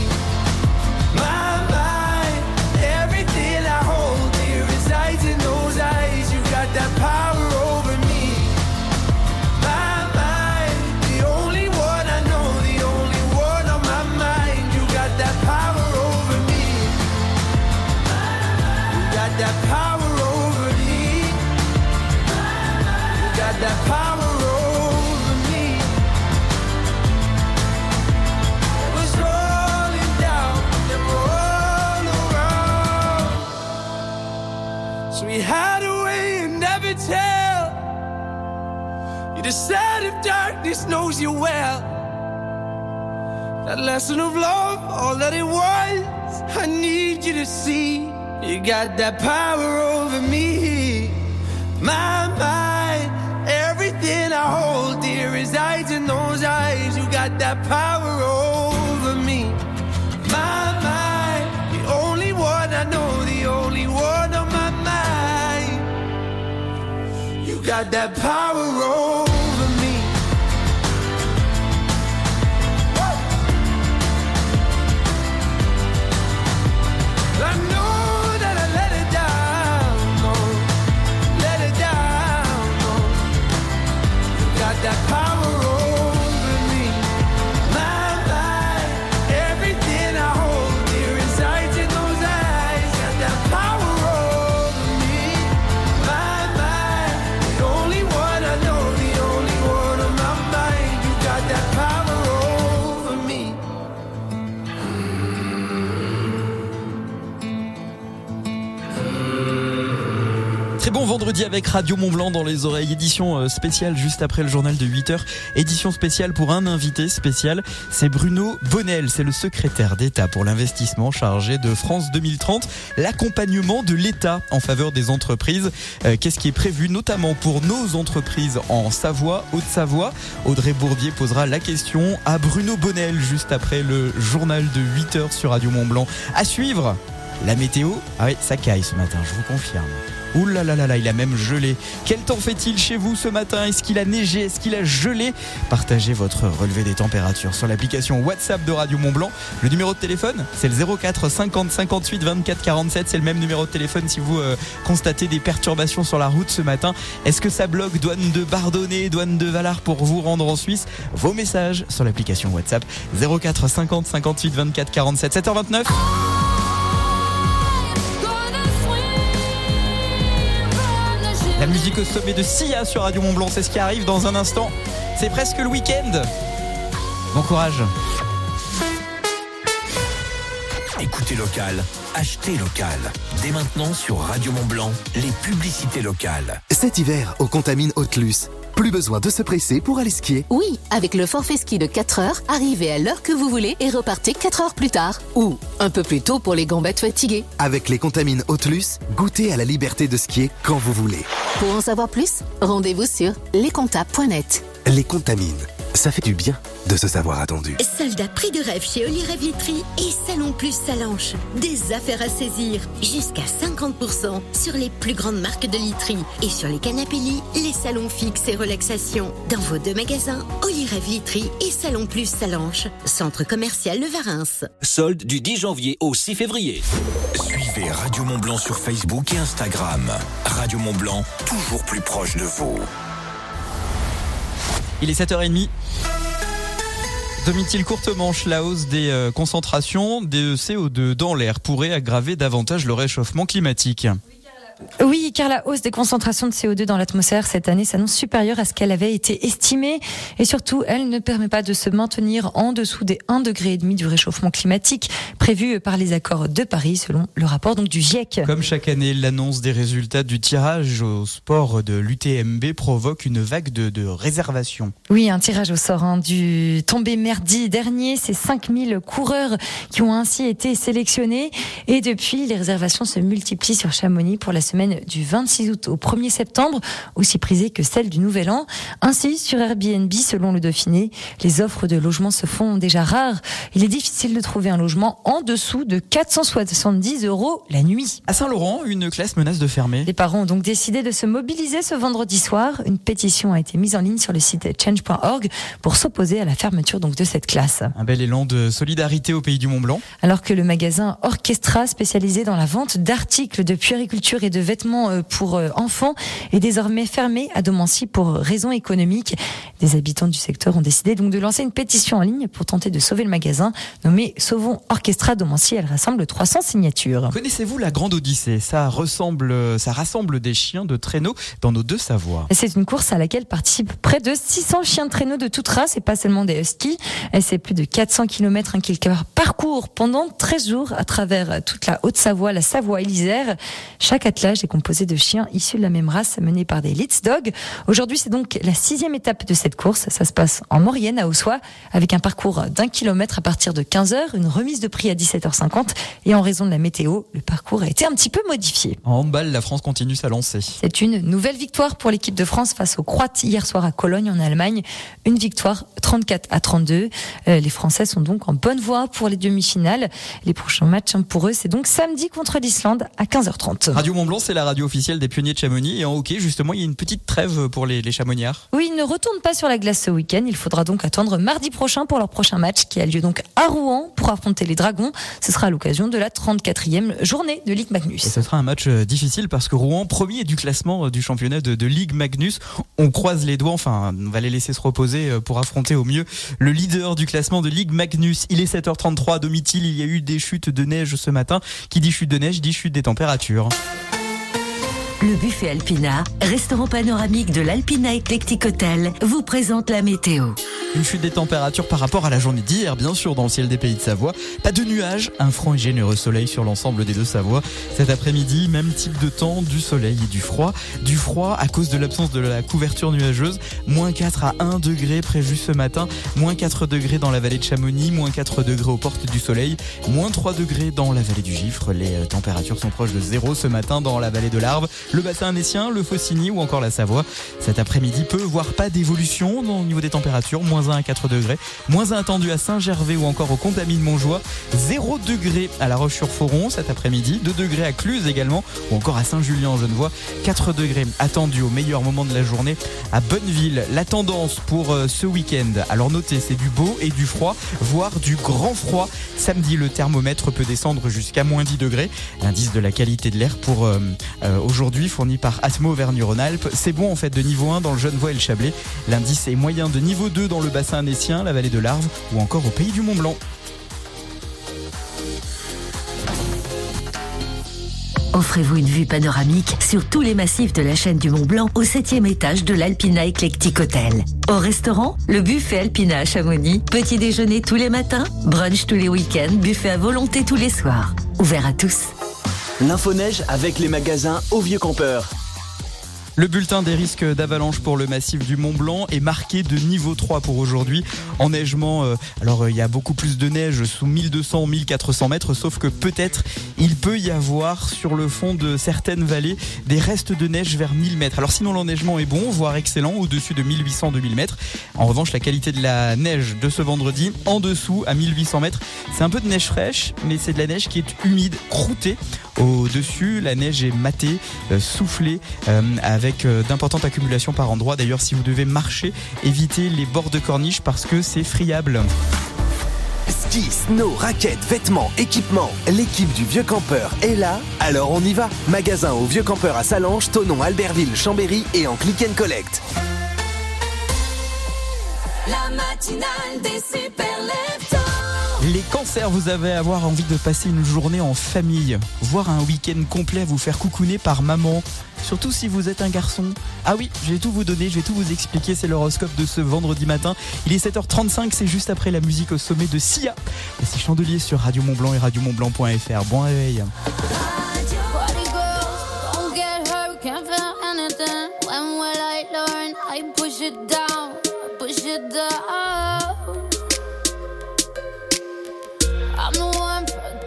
[SPEAKER 28] That power That lesson of love, all that it was, I need you to see. You got that power over me. My mind, everything I hold dear resides in those eyes. You got that power over me. My mind, the only one I know, the only one on my mind. You got that power over
[SPEAKER 2] vendredi avec Radio Mont Blanc dans les oreilles, édition euh, spéciale juste après le journal de 8h, édition spéciale pour un invité spécial, c'est Bruno Bonnel, c'est le secrétaire d'État pour l'investissement chargé de France 2030, l'accompagnement de l'État en faveur des entreprises. Euh, Qu'est-ce qui est prévu notamment pour nos entreprises en Savoie, Haute-Savoie? Audrey Bourdier posera la question à Bruno Bonnel juste après le journal de 8h sur Radio Mont Blanc. À suivre la météo, ah oui, ça caille ce matin, je vous confirme. Ouh là là là là, il a même gelé. Quel temps fait-il chez vous ce matin? Est-ce qu'il a neigé? Est-ce qu'il a gelé? Partagez votre relevé des températures sur l'application WhatsApp de Radio Mont Blanc. Le numéro de téléphone, c'est le 04 50 58 24 47. C'est le même numéro de téléphone si vous euh, constatez des perturbations sur la route ce matin. Est-ce que ça bloque douane de Bardonnay, douane de Valar pour vous rendre en Suisse? Vos messages sur l'application WhatsApp 04 50 58 24 47 7h29. Musique au sommet de Sia sur Radio Mont Blanc, c'est ce qui arrive dans un instant. C'est presque le week-end. Bon courage.
[SPEAKER 5] Écoutez local, achetez local. Dès maintenant sur Radio Mont Blanc, les publicités locales.
[SPEAKER 29] Cet hiver, au Contamine Hautelus, plus besoin de se presser pour aller skier.
[SPEAKER 8] Oui, avec le forfait ski de 4 heures, arrivez à l'heure que vous voulez et repartez 4 heures plus tard. Ou un peu plus tôt pour les gambettes fatiguées.
[SPEAKER 29] Avec les Contamines Hautelus, goûtez à la liberté de skier quand vous voulez.
[SPEAKER 8] Pour en savoir plus, rendez-vous sur lescomptables.net.
[SPEAKER 29] Les Contamines, ça fait du bien de se savoir attendu.
[SPEAKER 30] Solde à prix de rêve chez Oli Rêve et Salon Plus Salanche. Des affaires à saisir. Jusqu'à 50% sur les plus grandes marques de literie. Et sur les canapés lits, les salons fixes et relaxation. Dans vos deux magasins, Oli Rêve et Salon Plus Salanche. Centre commercial Le Varins.
[SPEAKER 5] Solde du 10 janvier au 6 février. Suivez Radio Mont Blanc sur Facebook et Instagram. Radio Mont Blanc, toujours plus proche de vous.
[SPEAKER 2] Il est 7h30. Domine-t-il courte manche, la hausse des euh, concentrations de CO2 dans l'air pourrait aggraver davantage le réchauffement climatique
[SPEAKER 3] Oui, car la hausse des concentrations de CO2 dans l'atmosphère cette année s'annonce supérieure à ce qu'elle avait été estimée. Et surtout, elle ne permet pas de se maintenir en dessous des 1,5 degré du réchauffement climatique prévu par les accords de Paris, selon le rapport donc, du GIEC.
[SPEAKER 2] Comme chaque année, l'annonce des résultats du tirage au sport de l'UTMB provoque une vague de, de réservations.
[SPEAKER 3] Oui, un tirage au sort hein, du tombé merdi dernier. C'est 5000 coureurs qui ont ainsi été sélectionnés. Et depuis, les réservations se multiplient sur Chamonix pour la semaine du 26 août au 1er septembre, aussi prisée que celle du Nouvel An. Ainsi, sur Airbnb, selon le Dauphiné, les offres de logements se font déjà rares. Il est difficile de trouver un logement en dessous de 470 euros la nuit.
[SPEAKER 2] À Saint-Laurent, une classe menace de fermer.
[SPEAKER 3] Les parents ont donc décidé de se mobiliser ce vendredi soir. Une pétition a été mise en ligne sur le site change.org pour s'opposer à la fermeture donc de cette classe.
[SPEAKER 2] Un bel élan de solidarité au pays du Mont Blanc.
[SPEAKER 3] Alors que le magasin Orchestra, spécialisé dans la vente d'articles de puériculture et de vêtements euh, pour euh, enfants, est désormais fermé à Domancy pour raisons économiques. Des habitants du secteur ont décidé donc de lancer une pétition en ligne pour tenter de sauver le magasin, nommé Sauvons Orchestra Domancy. Elle rassemble 300 signatures.
[SPEAKER 2] Connaissez-vous la Grande Odyssée? Ça ressemble, ça rassemble des chiens de traîneau dans nos deux Savoies.
[SPEAKER 3] C'est une course à laquelle participent près de 600 chiens de traîneau de toute race et pas seulement des huskies. C'est plus de 400 km qu'ils parcourent pendant 13 jours à travers toute la Haute-Savoie, la Savoie et l'Isère. Chaque athlète l'équipage est composé de chiens issus de la même race menés par des Litz Dogs. Aujourd'hui, c'est donc la sixième étape de cette course. Ça se passe en Maurienne, à Ossois, avec un parcours d'un kilomètre à partir de 15 heures, une remise de prix à 17h50 et en raison de la météo, le parcours a été un petit peu modifié.
[SPEAKER 2] En handball, la France continue sa lancée.
[SPEAKER 3] C'est une nouvelle victoire pour l'équipe de France face aux Croates hier soir à Cologne en Allemagne. Une victoire 34 à 32. Euh, les Français sont donc en bonne voie pour les demi-finales. Les prochains matchs hein, pour eux, c'est donc samedi contre l'Islande à 15h30.
[SPEAKER 2] Radio Mont C'est la radio officielle des pionniers de Chamonix. Et en hockey, justement, il y a une petite trêve pour les, les Chamonnières.
[SPEAKER 3] Oui, ils ne retournent pas sur la glace ce week-end. Il faudra donc attendre mardi prochain pour leur prochain match qui a lieu donc à Rouen pour affronter les Dragons. Ce sera à l'occasion de la 34e journée de Ligue Magnus.
[SPEAKER 2] Et ce sera un match euh, difficile parce que Rouen, premier du classement euh, du championnat de, de Ligue Magnus. On croise les doigts, enfin, on va les laisser se reposer euh, pour affronter au mieux le leader du classement de Ligue Magnus. Il est 7h33 à Domitil. Il y a eu des chutes de neige ce matin. Qui dit chute de neige dit chute des températures.
[SPEAKER 24] Le buffet Alpina, restaurant panoramique de l'Alpina Eclectic Hotel, vous présente la météo.
[SPEAKER 2] Une chute des températures par rapport à la journée d'hier, bien sûr, dans le ciel des pays de Savoie. Pas de nuages, un franc et généreux soleil sur l'ensemble des deux Savoies. Cet après-midi, même type de temps, du soleil et du froid. Du froid à cause de l'absence de la couverture nuageuse. Moins 4 à 1 degré prévu ce matin. Moins 4 degrés dans la vallée de Chamonix. Moins 4 degrés aux portes du soleil. Moins 3 degrés dans la vallée du Gifre. Les euh, températures sont proches de zéro ce matin dans la vallée de l'Arve le bassin annécien, le Faucigny ou encore la Savoie. Cet après-midi, peu voire pas d'évolution au niveau des températures, moins 1 à 4 degrés, moins 1 attendu à Saint-Gervais ou encore au Contamine Montjoie, 0 degré à La Roche-sur-Foron cet après-midi, 2 degrés à Cluse également ou encore à Saint-Julien en Genevois, 4 degrés attendus au meilleur moment de la journée à Bonneville. La tendance pour euh, ce week-end, alors notez, c'est du beau et du froid, voire du grand froid. Samedi, le thermomètre peut descendre jusqu'à moins 10 degrés. L'indice de la qualité de l'air pour euh, euh, aujourd'hui fourni par Atmo Auvergne-Rhône-Alpes. C'est bon en fait de niveau 1 dans le Genevois et le Chablais. L'indice est moyen de niveau 2 dans le bassin annécien, la vallée de l'Arve ou encore au pays du Mont-Blanc.
[SPEAKER 24] Offrez-vous une vue panoramique sur tous les massifs de la chaîne du Mont Blanc au 7 étage de l'Alpina Eclectic Hotel. Au restaurant, le buffet Alpina à Chamonix. Petit déjeuner tous les matins, brunch tous les week-ends, buffet à volonté tous les soirs. Ouvert à tous.
[SPEAKER 31] L'info-neige avec les magasins au Vieux Campeur.
[SPEAKER 2] Le bulletin des risques d'avalanche pour le massif du Mont Blanc est marqué de niveau 3 pour aujourd'hui. Enneigement, euh, alors euh, il y a beaucoup plus de neige sous 1200 1400 mètres, sauf que peut-être il peut y avoir sur le fond de certaines vallées des restes de neige vers 1000 mètres. Alors sinon l'enneigement est bon, voire excellent, au-dessus de 1800 2000 mètres. En revanche, la qualité de la neige de ce vendredi, en dessous à 1800 mètres, c'est un peu de neige fraîche, mais c'est de la neige qui est humide, croûtée. Au-dessus, la neige est matée, euh, soufflée, avec euh, d'importantes accumulations par endroits. D'ailleurs, si vous devez marcher, évitez les bords de corniche parce que c'est friable.
[SPEAKER 26] Ski, snow, raquettes, vêtements, équipements. L'équipe du Vieux Campeur est là, alors on y va. Magasin au Vieux Campeur à Salange, Tonon, Albertville, Chambéry et en click and collect.
[SPEAKER 24] La matinale des super
[SPEAKER 2] Les cancers, vous avez avoir envie de passer une journée en famille, voire un week-end complet vous faire coucouner par maman. Surtout si vous êtes un garçon. Ah oui, je vais tout vous donner, je vais tout vous expliquer. C'est l'horoscope de ce vendredi matin. Il est 7h35, c'est juste après la musique au sommet de Sia. Et c'est Chandelier sur Radio Mont Blanc et radiomontblanc.fr. Bon réveil.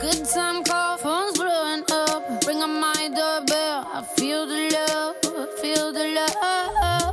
[SPEAKER 6] Good time call, phone's blowing up. Ring on my doorbell, I feel the love, feel the love.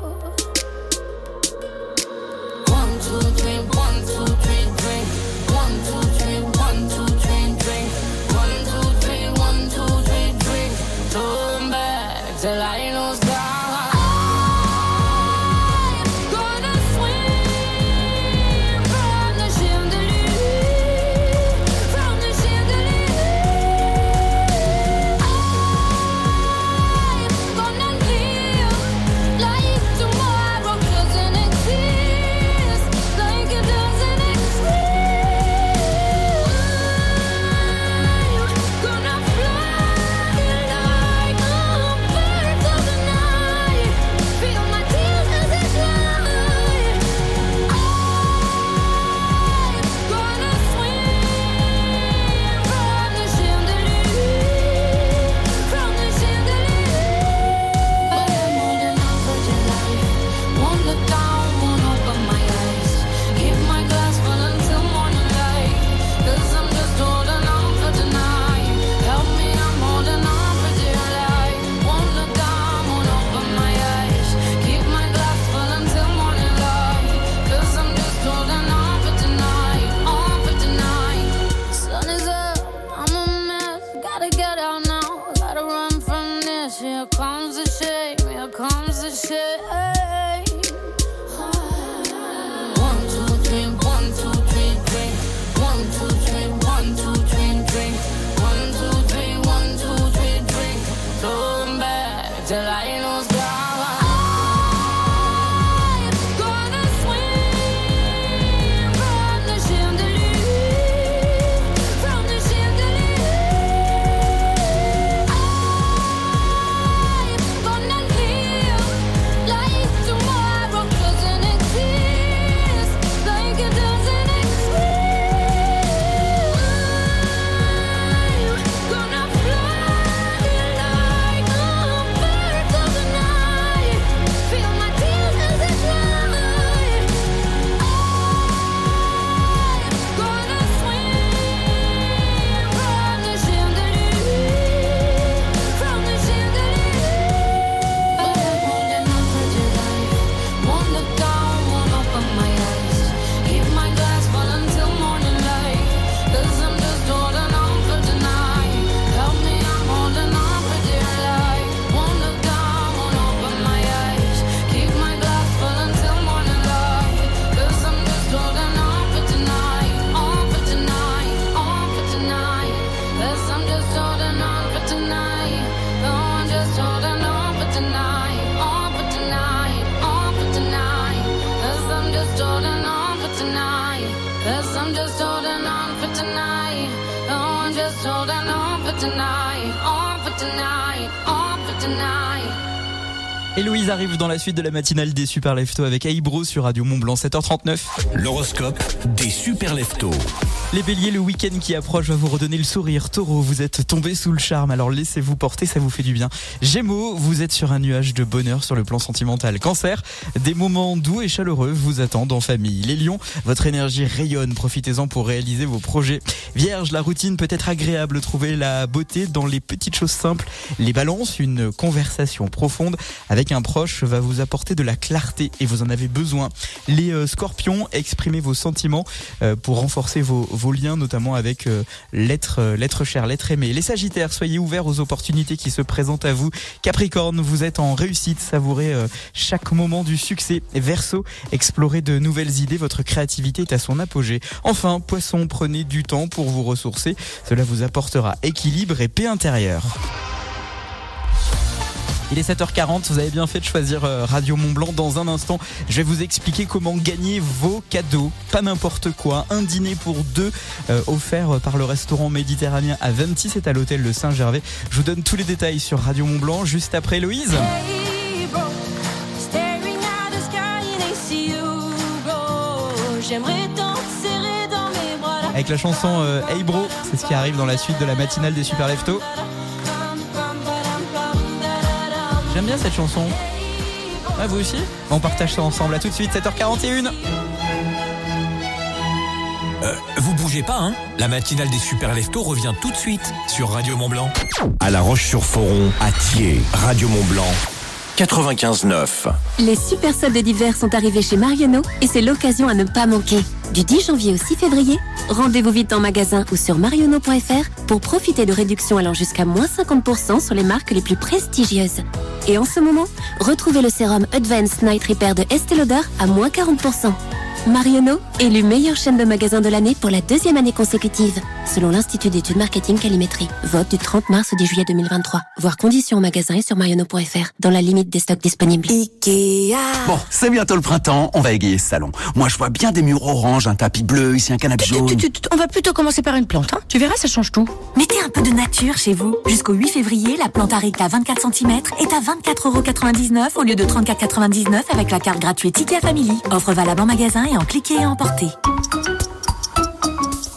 [SPEAKER 2] La suite de la matinale des Super Leftos avec Aibro sur Radio Mont Blanc 7h39.
[SPEAKER 5] L'horoscope des super leftos.
[SPEAKER 2] Les béliers, le week-end qui approche va vous redonner le sourire. Taureau, vous êtes tombé sous le charme, alors laissez-vous porter, ça vous fait du bien. Gémeaux, vous êtes sur un nuage de bonheur sur le plan sentimental. Cancer, des moments doux et chaleureux vous attendent en famille. Les lions, votre énergie rayonne, profitez-en pour réaliser vos projets. Vierge, la routine peut être agréable, trouvez la beauté dans les petites choses simples. Les balances, une conversation profonde avec un proche va vous apporter de la clarté et vous en avez besoin. Les euh, scorpions, exprimez vos sentiments euh, pour renforcer vos, vos liens, notamment avec euh, l'être euh, l'être cher, l'être aimé. Les sagittaires, soyez ouverts aux opportunités qui se présentent à vous. Capricorne, vous êtes en réussite, savourez euh, chaque moment du succès. Verseau, explorez de nouvelles idées, votre créativité est à son apogée. Enfin, poisson, prenez du temps pour vous ressourcer, cela vous apportera équilibre et paix intérieure. Il est 7h40, vous avez bien fait de choisir euh, Radio Mont Blanc. Dans un instant, je vais vous expliquer comment gagner vos cadeaux. Pas n'importe quoi. Un dîner pour deux euh, offert par le restaurant méditerranéen à 26, c'est à l'hôtel de Saint-Gervais. Je vous donne tous les détails sur Radio Mont Blanc juste après
[SPEAKER 6] bras.
[SPEAKER 2] Avec la chanson euh, Hey Bro, c'est ce qui arrive dans la suite de la matinale des Super Leftos. J'aime bien cette chanson. Ouais, vous aussi On partage ça ensemble. À tout de suite, 7h41.
[SPEAKER 5] Euh, vous bougez pas, hein La matinale des super leftos revient tout de suite sur Radio Mont Blanc. À La Roche-sur-Foron, à Thiers, Radio Mont Blanc, 95.9.
[SPEAKER 8] Les super soldes d'hiver sont arrivés chez Marionneau et c'est l'occasion à ne pas manquer. Du 10 janvier au 6 février, rendez-vous vite en magasin ou sur marionneau.fr pour profiter de réductions allant jusqu'à moins 50% sur les marques les plus prestigieuses. Et en ce moment, retrouvez le sérum Advanced Night Repair de Estée Lauder à moins 40%. Marionneau, élu meilleure chaîne de magasins de l'année pour la deuxième année consécutive, selon l'Institut d'études marketing Calimétrie. Vote du 30 mars au 10 juillet 2023. Voir conditions en magasin et sur marionneau.fr, dans la limite des stocks disponibles.
[SPEAKER 1] Ikea Bon, c'est bientôt le printemps, on va égayer ce salon. Moi, je vois bien des murs orange, un tapis bleu, ici un canapé jaune.
[SPEAKER 32] Tu- tu- tu- On va plutôt commencer par une plante, hein. Tu verras, ça change tout.
[SPEAKER 15] Mettez un peu de nature chez vous. Jusqu'au 8 février, la plante Arica 24 cm est à 24,99€ au lieu de 34,99€ avec la carte gratuite IKEA Family. Offre valable en magasin en cliquer et emporter.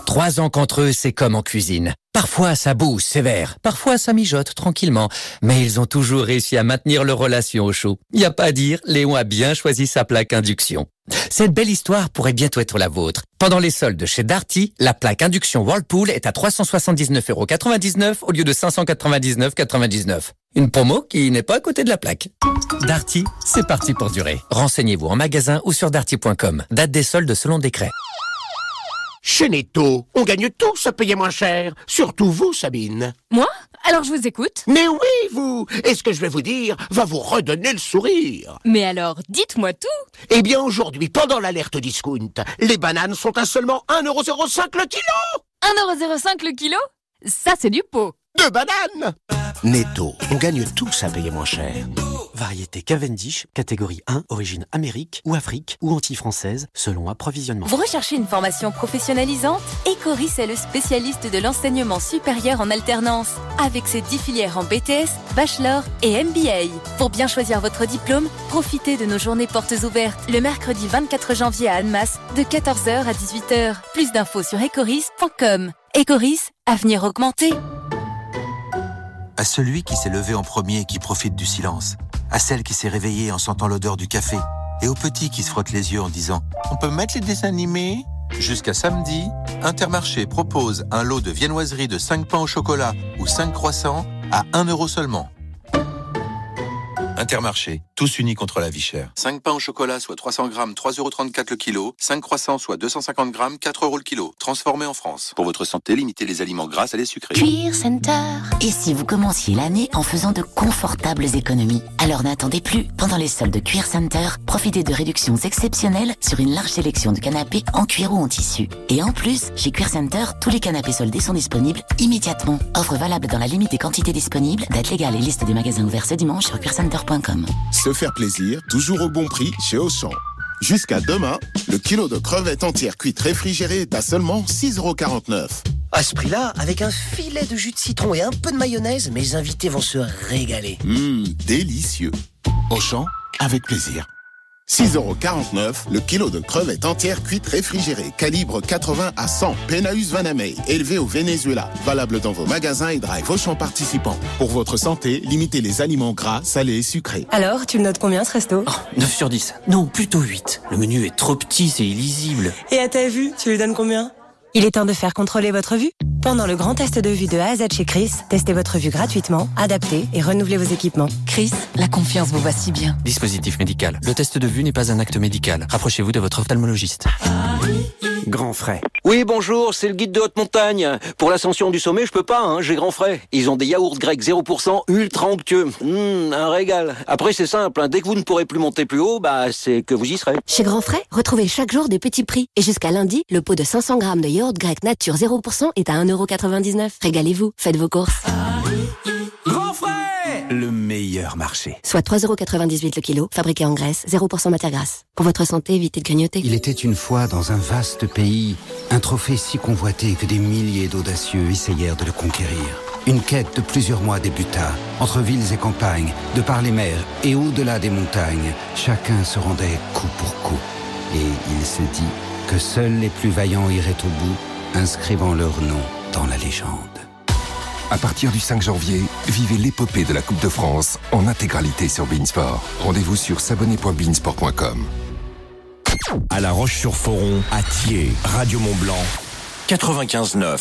[SPEAKER 33] Trois ans qu'entre eux, c'est comme en cuisine. Parfois, ça boue sévère, parfois, ça mijote tranquillement. Mais ils ont toujours réussi à maintenir leur relation au chaud. Y a pas à dire, Léon a bien choisi sa plaque induction. Cette belle histoire pourrait bientôt être la vôtre. Pendant les soldes chez Darty, la plaque induction Whirlpool est à 379,99€ au lieu de 599,99€. Une promo qui n'est pas à côté de la plaque. Darty, c'est parti pour durer. Renseignez-vous en magasin ou sur darty.com. Date des soldes selon décret.
[SPEAKER 34] Chez Netto, on gagne tous à payer moins cher. Surtout vous, Sabine.
[SPEAKER 32] Moi? Alors je vous écoute.
[SPEAKER 34] Mais oui, vous Et ce que je vais vous dire va vous redonner le sourire.
[SPEAKER 32] Mais alors, dites-moi tout.
[SPEAKER 34] Eh bien, aujourd'hui, pendant l'alerte discount, les bananes sont à seulement 1,05€ le kilo
[SPEAKER 32] 1,05€ le kilo? Ça, c'est du pot.
[SPEAKER 34] De bananes Netto, on gagne tous à payer moins cher.
[SPEAKER 35] Variété Cavendish, catégorie 1, origine Amérique ou Afrique ou anti-française, selon approvisionnement.
[SPEAKER 14] Vous recherchez une formation professionnalisante? Ecoris est le spécialiste de l'enseignement supérieur en alternance, avec ses 10 filières en BTS, Bachelor et MBA. Pour bien choisir votre diplôme, profitez de nos journées portes ouvertes le mercredi 24 janvier à Annemasse, de 14h à 18h. Plus d'infos sur ecoris.com. Ecoris, avenir augmenté.
[SPEAKER 12] À celui qui s'est levé en premier et qui profite du silence. À celle qui s'est réveillée en sentant l'odeur du café. Et au petit qui se frotte les yeux en disant On peut mettre les dessins animés? Jusqu'à samedi, Intermarché propose un lot de viennoiserie de 5 pains au chocolat ou 5 croissants à 1 euro seulement. Intermarché, tous unis contre la vie chère. 5 pains au chocolat, soit 300 grammes, 3,34 euros le kilo. 5 croissants, soit 250 grammes, 4 euros le kilo. Transformés en France. Pour votre santé, limitez les aliments gras à les sucrés.
[SPEAKER 10] Cuir Center. Et si vous commenciez l'année en faisant de confortables économies Alors n'attendez plus. Pendant les soldes de Cuir Center, profitez de réductions exceptionnelles sur une large sélection de canapés en cuir ou en tissu. Et en plus, chez Cuir Center, tous les canapés soldés sont disponibles immédiatement. Offre valable dans la limite des quantités disponibles. Date légale et liste des magasins ouverts ce dimanche sur cuircenter.com.
[SPEAKER 36] Se faire plaisir, toujours au bon prix chez Auchan.
[SPEAKER 34] Jusqu'à demain, le kilo de crevettes entières cuites réfrigérées est à seulement 6,49€.
[SPEAKER 37] À ce prix-là, avec un filet de jus de citron et un peu de mayonnaise, mes invités vont se régaler.
[SPEAKER 34] Hum, délicieux. Auchan, avec plaisir. 6,49€ le kilo de crevettes entières cuites réfrigérées, calibre 80 à 100, Penaus Vanamei, élevé au Venezuela, valable dans vos magasins et drive Auchan participants. Pour votre santé, limitez les aliments gras, salés et sucrés.
[SPEAKER 38] Alors, tu le notes combien ce resto?
[SPEAKER 37] 9 sur 10. Non, plutôt 8. Le menu est trop petit, c'est illisible.
[SPEAKER 38] Et à ta vue, tu lui donnes combien? Il est temps de faire contrôler votre vue. Pendant le grand test de vue de A à Z chez Chris, testez votre vue gratuitement, adaptez et renouvelez vos équipements.
[SPEAKER 39] Chris, la confiance vous va si bien.
[SPEAKER 40] Dispositif médical. Le test de vue n'est pas un acte médical. Rapprochez-vous de votre ophtalmologiste.
[SPEAKER 37] Grand frais. Oui, bonjour, c'est le guide de haute montagne. Pour l'ascension du sommet, je peux pas, hein, j'ai grand frais. Ils ont des yaourts grecs 0% ultra onctueux. Mmh, un régal. Après, c'est simple, hein, dès que vous ne pourrez plus monter plus haut, bah, c'est que vous y serez.
[SPEAKER 16] Chez Grand Frais, retrouvez chaque jour des petits prix. Et jusqu'à lundi, le pot de 500 grammes de yaourt grec nature 0% est à 1,99€. Régalez-vous, faites vos courses.
[SPEAKER 37] Grand frais
[SPEAKER 41] Le meilleur marché.
[SPEAKER 16] Soit 3,98€ le kilo, fabriqué en Grèce, 0% matière grasse. Pour votre santé, évitez de grignoter.
[SPEAKER 42] Il était une fois dans un vaste pays, un trophée si convoité que des milliers d'audacieux essayèrent de le conquérir. Une quête de plusieurs mois débuta, entre villes et campagnes, de par les mers et au-delà des montagnes. Chacun se rendait coup pour coup. Et il se dit que seuls les plus vaillants iraient au bout, inscrivant leur nom dans la légende.
[SPEAKER 43] À partir du 5 janvier, vivez l'épopée de la Coupe de France en intégralité sur Beansport. Rendez-vous sur s'abonner.beansport.com.
[SPEAKER 5] À La Roche-sur-Foron, à Thiers, Radio Mont-Blanc, 95.9.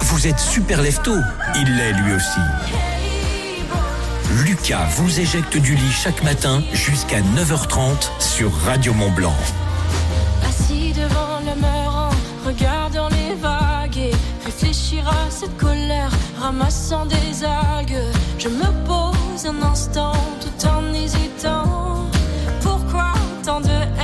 [SPEAKER 5] Vous êtes super lefto, il l'est lui aussi. Lucas vous éjecte du lit chaque matin jusqu'à 9h30 sur Radio Mont-Blanc.
[SPEAKER 6] Assis devant le mur en regardant réfléchir à cette colère, ramassant des algues. Je me pose un instant tout en hésitant. Pourquoi tant de haine,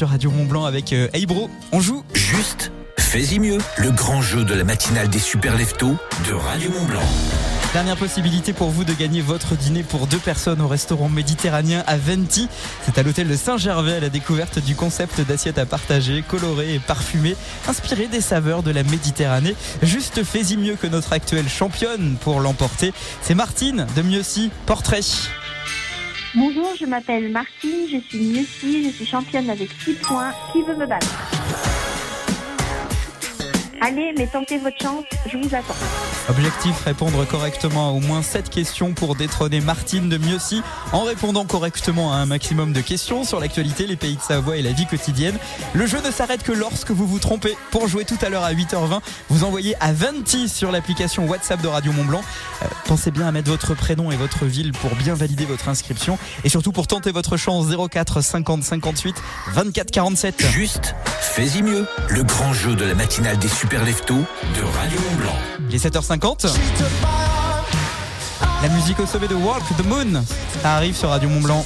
[SPEAKER 2] sur Radio Mont Blanc avec euh, Hey Bro. On joue
[SPEAKER 5] Juste, fais-y mieux. Le grand jeu de la matinale des super leftos de Radio Mont-Blanc.
[SPEAKER 2] Dernière possibilité pour vous de gagner votre dîner pour deux personnes au restaurant méditerranéen à Venti. C'est à l'hôtel de Saint-Gervais à la découverte du concept d'assiette à partager, colorée et parfumée, inspirée des saveurs de la Méditerranée. Juste fais-y mieux que notre actuelle championne pour l'emporter. C'est Martine de Mieuxy, portrait.
[SPEAKER 44] Bonjour, je m'appelle Martine, je suis Mieuxy, je suis championne avec 6 points. Qui veut me battre? Allez, mais tentez votre chance, je vous attends.
[SPEAKER 2] Objectif, répondre correctement à au moins 7 questions pour détrôner Martine de Mieuxy en répondant correctement à un maximum de questions sur l'actualité, les pays de Savoie et la vie quotidienne. Le jeu ne s'arrête que lorsque vous vous trompez. Pour jouer tout à l'heure à 8h20, vous envoyez à 20 sur l'application WhatsApp de Radio Montblanc. Euh, pensez bien à mettre votre prénom et votre ville pour bien valider votre inscription et surtout pour tenter votre chance 04 50 58 24 47.
[SPEAKER 5] Juste, fais-y mieux. Le grand jeu de la matinale des super leftos de Radio Montblanc.
[SPEAKER 2] Il est 7h50. La musique au sommet de Walk the Moon. Arrive sur Radio Mont Blanc.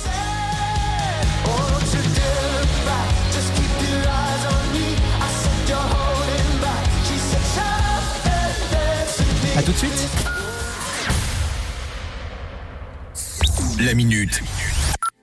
[SPEAKER 2] A tout de suite.
[SPEAKER 5] La minute.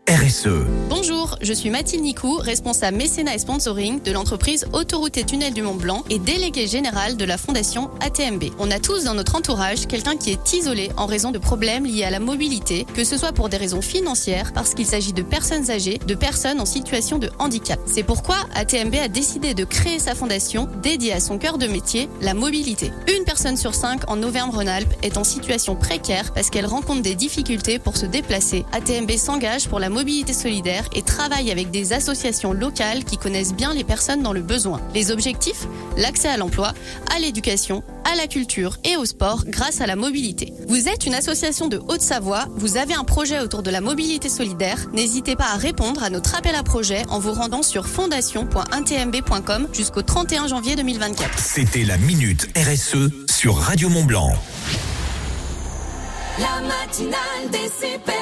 [SPEAKER 5] RSE.
[SPEAKER 45] Bonjour, je suis Mathilde Nicou, responsable mécénat et sponsoring de l'entreprise Autoroute et Tunnel du Mont Blanc et déléguée générale de la fondation ATMB. On a tous dans notre entourage quelqu'un qui est isolé en raison de problèmes liés à la mobilité, que ce soit pour des raisons financières, parce qu'il s'agit de personnes âgées, de personnes en situation de handicap. C'est pourquoi ATMB a décidé de créer sa fondation dédiée à son cœur de métier, la mobilité. Une personne sur cinq en Auvergne-Rhône-Alpes est en situation précaire parce qu'elle rencontre des difficultés pour se déplacer. ATMB s'engage pour la mobilité solidaire et travaille avec des associations locales qui connaissent bien les personnes dans le besoin. Les objectifs? L'accès à l'emploi, à l'éducation, à la culture et au sport grâce à la mobilité. Vous êtes une association de Haute-Savoie, vous avez un projet autour de la mobilité solidaire, n'hésitez pas à répondre à notre appel à projet en vous rendant sur fondation.intmb.com jusqu'au 31 janvier 2024.
[SPEAKER 5] C'était la minute RSE sur Radio Montblanc.
[SPEAKER 46] La matinale des super.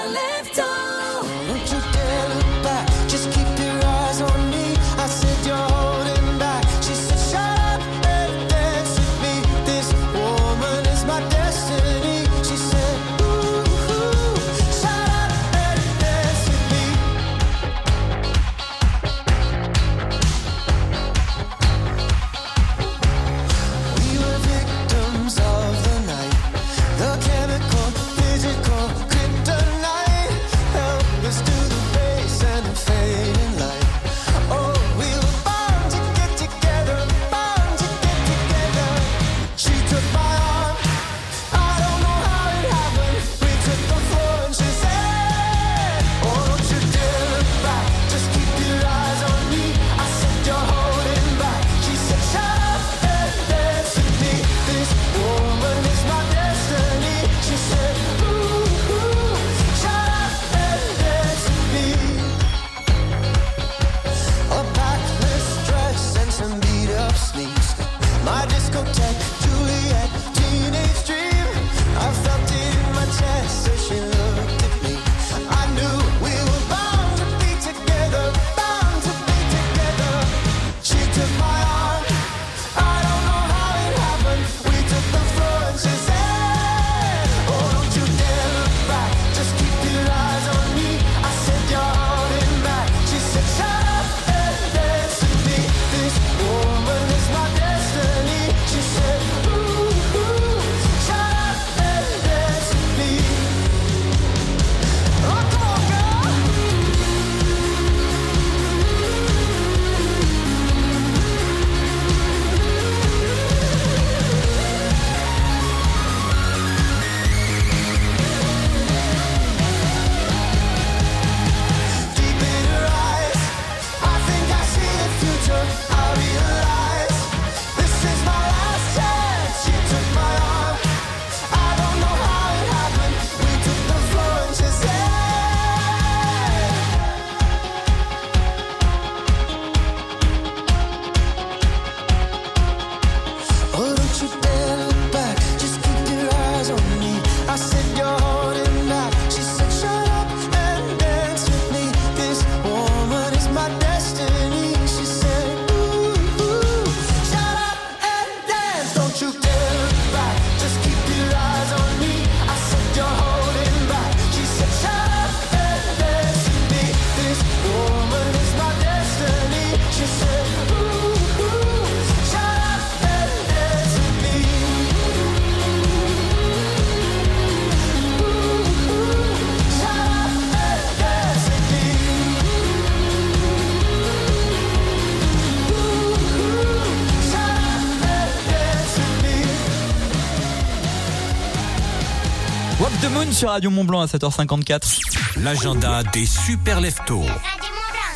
[SPEAKER 2] Sur Radio Mont Blanc à 7h54.
[SPEAKER 5] L'agenda des super leftos.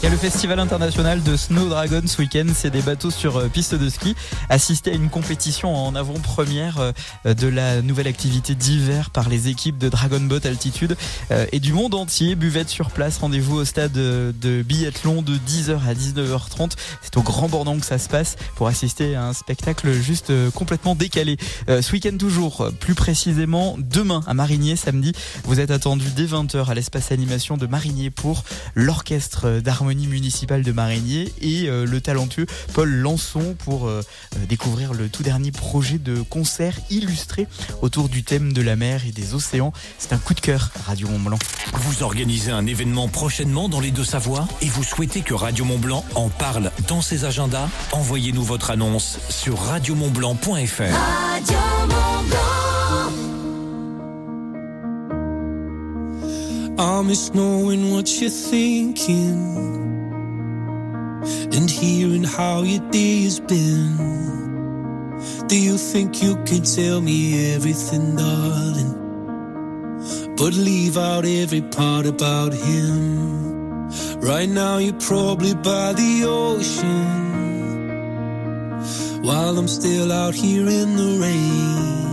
[SPEAKER 2] Il y a le festival international de Snow Dragon ce week-end. C'est des bateaux sur euh, piste de ski. Assister à une compétition en avant-première euh, de la nouvelle activité d'hiver par les équipes de Dragon Boat Altitude euh, et du monde entier. Buvette sur place. Rendez-vous au stade de biathlon de 10h à 19h30. C'est au Grand Bordon que ça se passe pour assister à un spectacle juste complètement décalé. Ce week-end toujours, plus précisément demain à Marigné, samedi. Vous êtes attendu dès 20h à l'espace animation de Marigné pour l'orchestre d'harmonie municipale de Marigné et euh, le talentueux Paul Lançon pour euh, euh, découvrir le tout dernier projet de concert illustré autour du thème de la mer et des océans. C'est un coup de cœur, Radio Mont Blanc.
[SPEAKER 5] Vous organisez un événement prochainement dans les Deux-Savoies et vous souhaitez que Radio Mont Blanc en parle dans ses agendas? Envoyez-nous votre annonce sur radiomontblanc.fr. Radio
[SPEAKER 28] I miss knowing what you're thinking and hearing how your day has been. Do you think you can tell me everything, darling? But leave out every part about him. Right now, you're probably by the ocean while I'm still out here in the rain.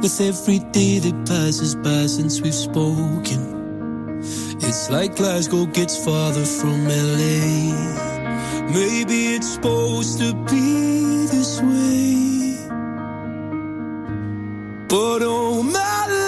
[SPEAKER 28] With every day that passes by since we've spoken, it's like Glasgow gets farther from LA. Maybe it's supposed to be this way, but oh my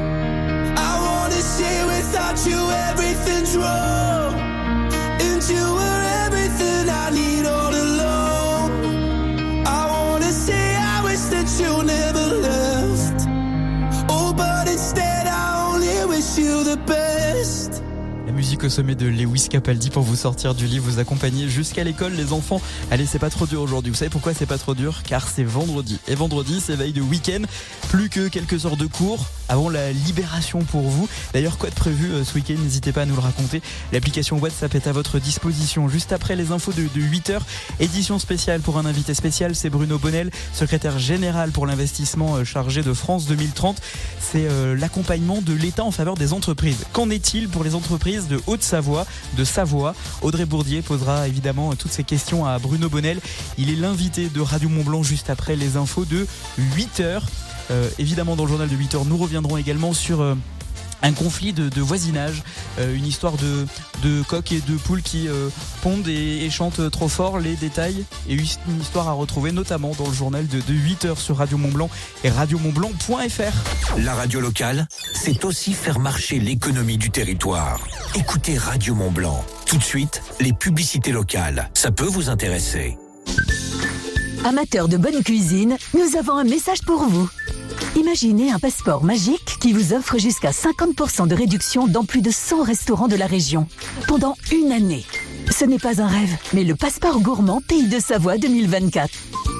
[SPEAKER 2] La musique au sommet de Lewis Capaldi pour vous sortir du lit, vous accompagner jusqu'à l'école, les enfants. Allez, c'est pas trop dur aujourd'hui. Vous savez pourquoi c'est pas trop dur? Car c'est vendredi. Et vendredi, c'est veille de week-end. Plus que quelques heures de cours avant la libération pour vous. D'ailleurs, quoi de prévu euh, ce week-end? N'hésitez pas à nous le raconter. L'application WhatsApp est à votre disposition. Juste après les infos de, de 8h, édition spéciale pour un invité spécial, c'est Bruno Bonnel, secrétaire général pour l'investissement euh, chargé de France 2030. C'est euh, l'accompagnement de l'État en faveur des entreprises. Qu'en est-il pour les entreprises de Haute-Savoie, de Savoie Audrey Bourdier posera évidemment toutes ces questions à Bruno Bonnel. Il est l'invité de Radio Mont-Blanc juste après les infos de 8h. Euh, évidemment, dans le journal de 8h, nous reviendrons également sur... euh, un conflit de, de voisinage, euh, une histoire de, de coqs et de poules qui euh, pondent et, et chantent trop fort, les détails et une histoire à retrouver notamment dans le journal de, de 8h sur Radio Montblanc et radiomontblanc.fr.
[SPEAKER 5] La radio locale, c'est aussi faire marcher l'économie du territoire. Écoutez Radio Mont Blanc. Tout de suite, les publicités locales. Ça peut vous intéresser.
[SPEAKER 15] Amateurs de bonne cuisine, nous avons un message pour vous. Imaginez un passeport magique qui vous offre jusqu'à 50% de réduction dans plus de 100 restaurants de la région pendant une année. Ce n'est pas un rêve, mais le passeport gourmand Pays de Savoie 2024.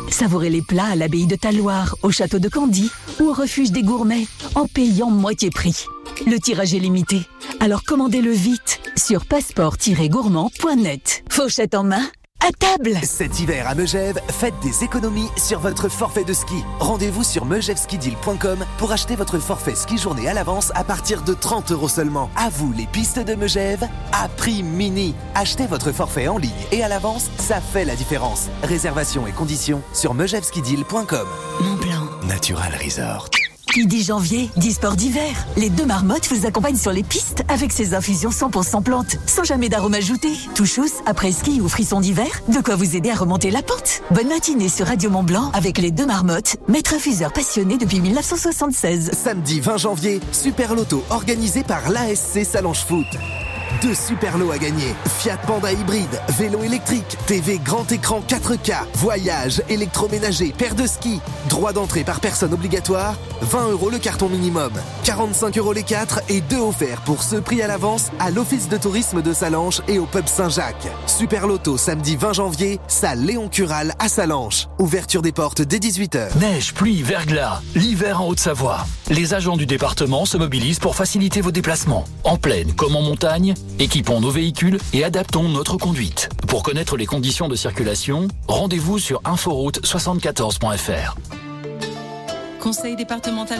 [SPEAKER 15] Savourez les plats à l'abbaye de Talloire, au château de Candy ou au refuge des gourmets en payant moitié prix. Le tirage est limité, alors commandez-le vite sur passeport-gourmand.net. Fauchette en main, à table
[SPEAKER 47] Cet hiver à Megève, faites des économies sur votre forfait de ski. Rendez-vous sur megevskideal.com pour acheter votre forfait ski journée à l'avance à partir de 30 euros seulement. À vous les pistes de Megève, à prix mini. Achetez votre forfait en ligne et à l'avance, ça fait la différence. Réservation et conditions sur megevskideal.com.
[SPEAKER 15] Mon plan.
[SPEAKER 47] Natural Resort.
[SPEAKER 15] Qui dit janvier, dit sport d'hiver. Les deux marmottes vous accompagnent sur les pistes avec ces infusions 100% plantes, sans jamais d'arôme ajouté. Touchous, après ski ou frisson d'hiver, de quoi vous aider à remonter la pente. Bonne matinée sur Radio Mont Blanc avec les deux marmottes, maître infuseur passionné depuis 1976.
[SPEAKER 47] Samedi 20 janvier, Super Loto organisé par l'ASC Salange Foot. Deux super lots à gagner. Fiat Panda hybride, vélo électrique, TV grand écran 4K, voyage, électroménager, paire de ski. Droit d'entrée par personne obligatoire, 20 euros le carton minimum. 45 euros les 4 et 2 offerts pour ce prix à l'avance à l'office de tourisme de Salanches et au pub Saint-Jacques. Super Loto samedi 20 janvier, salle Léon Cural à Salanches. Ouverture des portes dès 18h.
[SPEAKER 48] Neige, pluie, verglas, l'hiver en Haute-Savoie. Les agents du département se mobilisent pour faciliter vos déplacements. En plaine comme en montagne, équipons nos véhicules et adaptons notre conduite. Pour connaître les conditions de circulation, rendez-vous sur inforoute74.fr.
[SPEAKER 49] Conseil départemental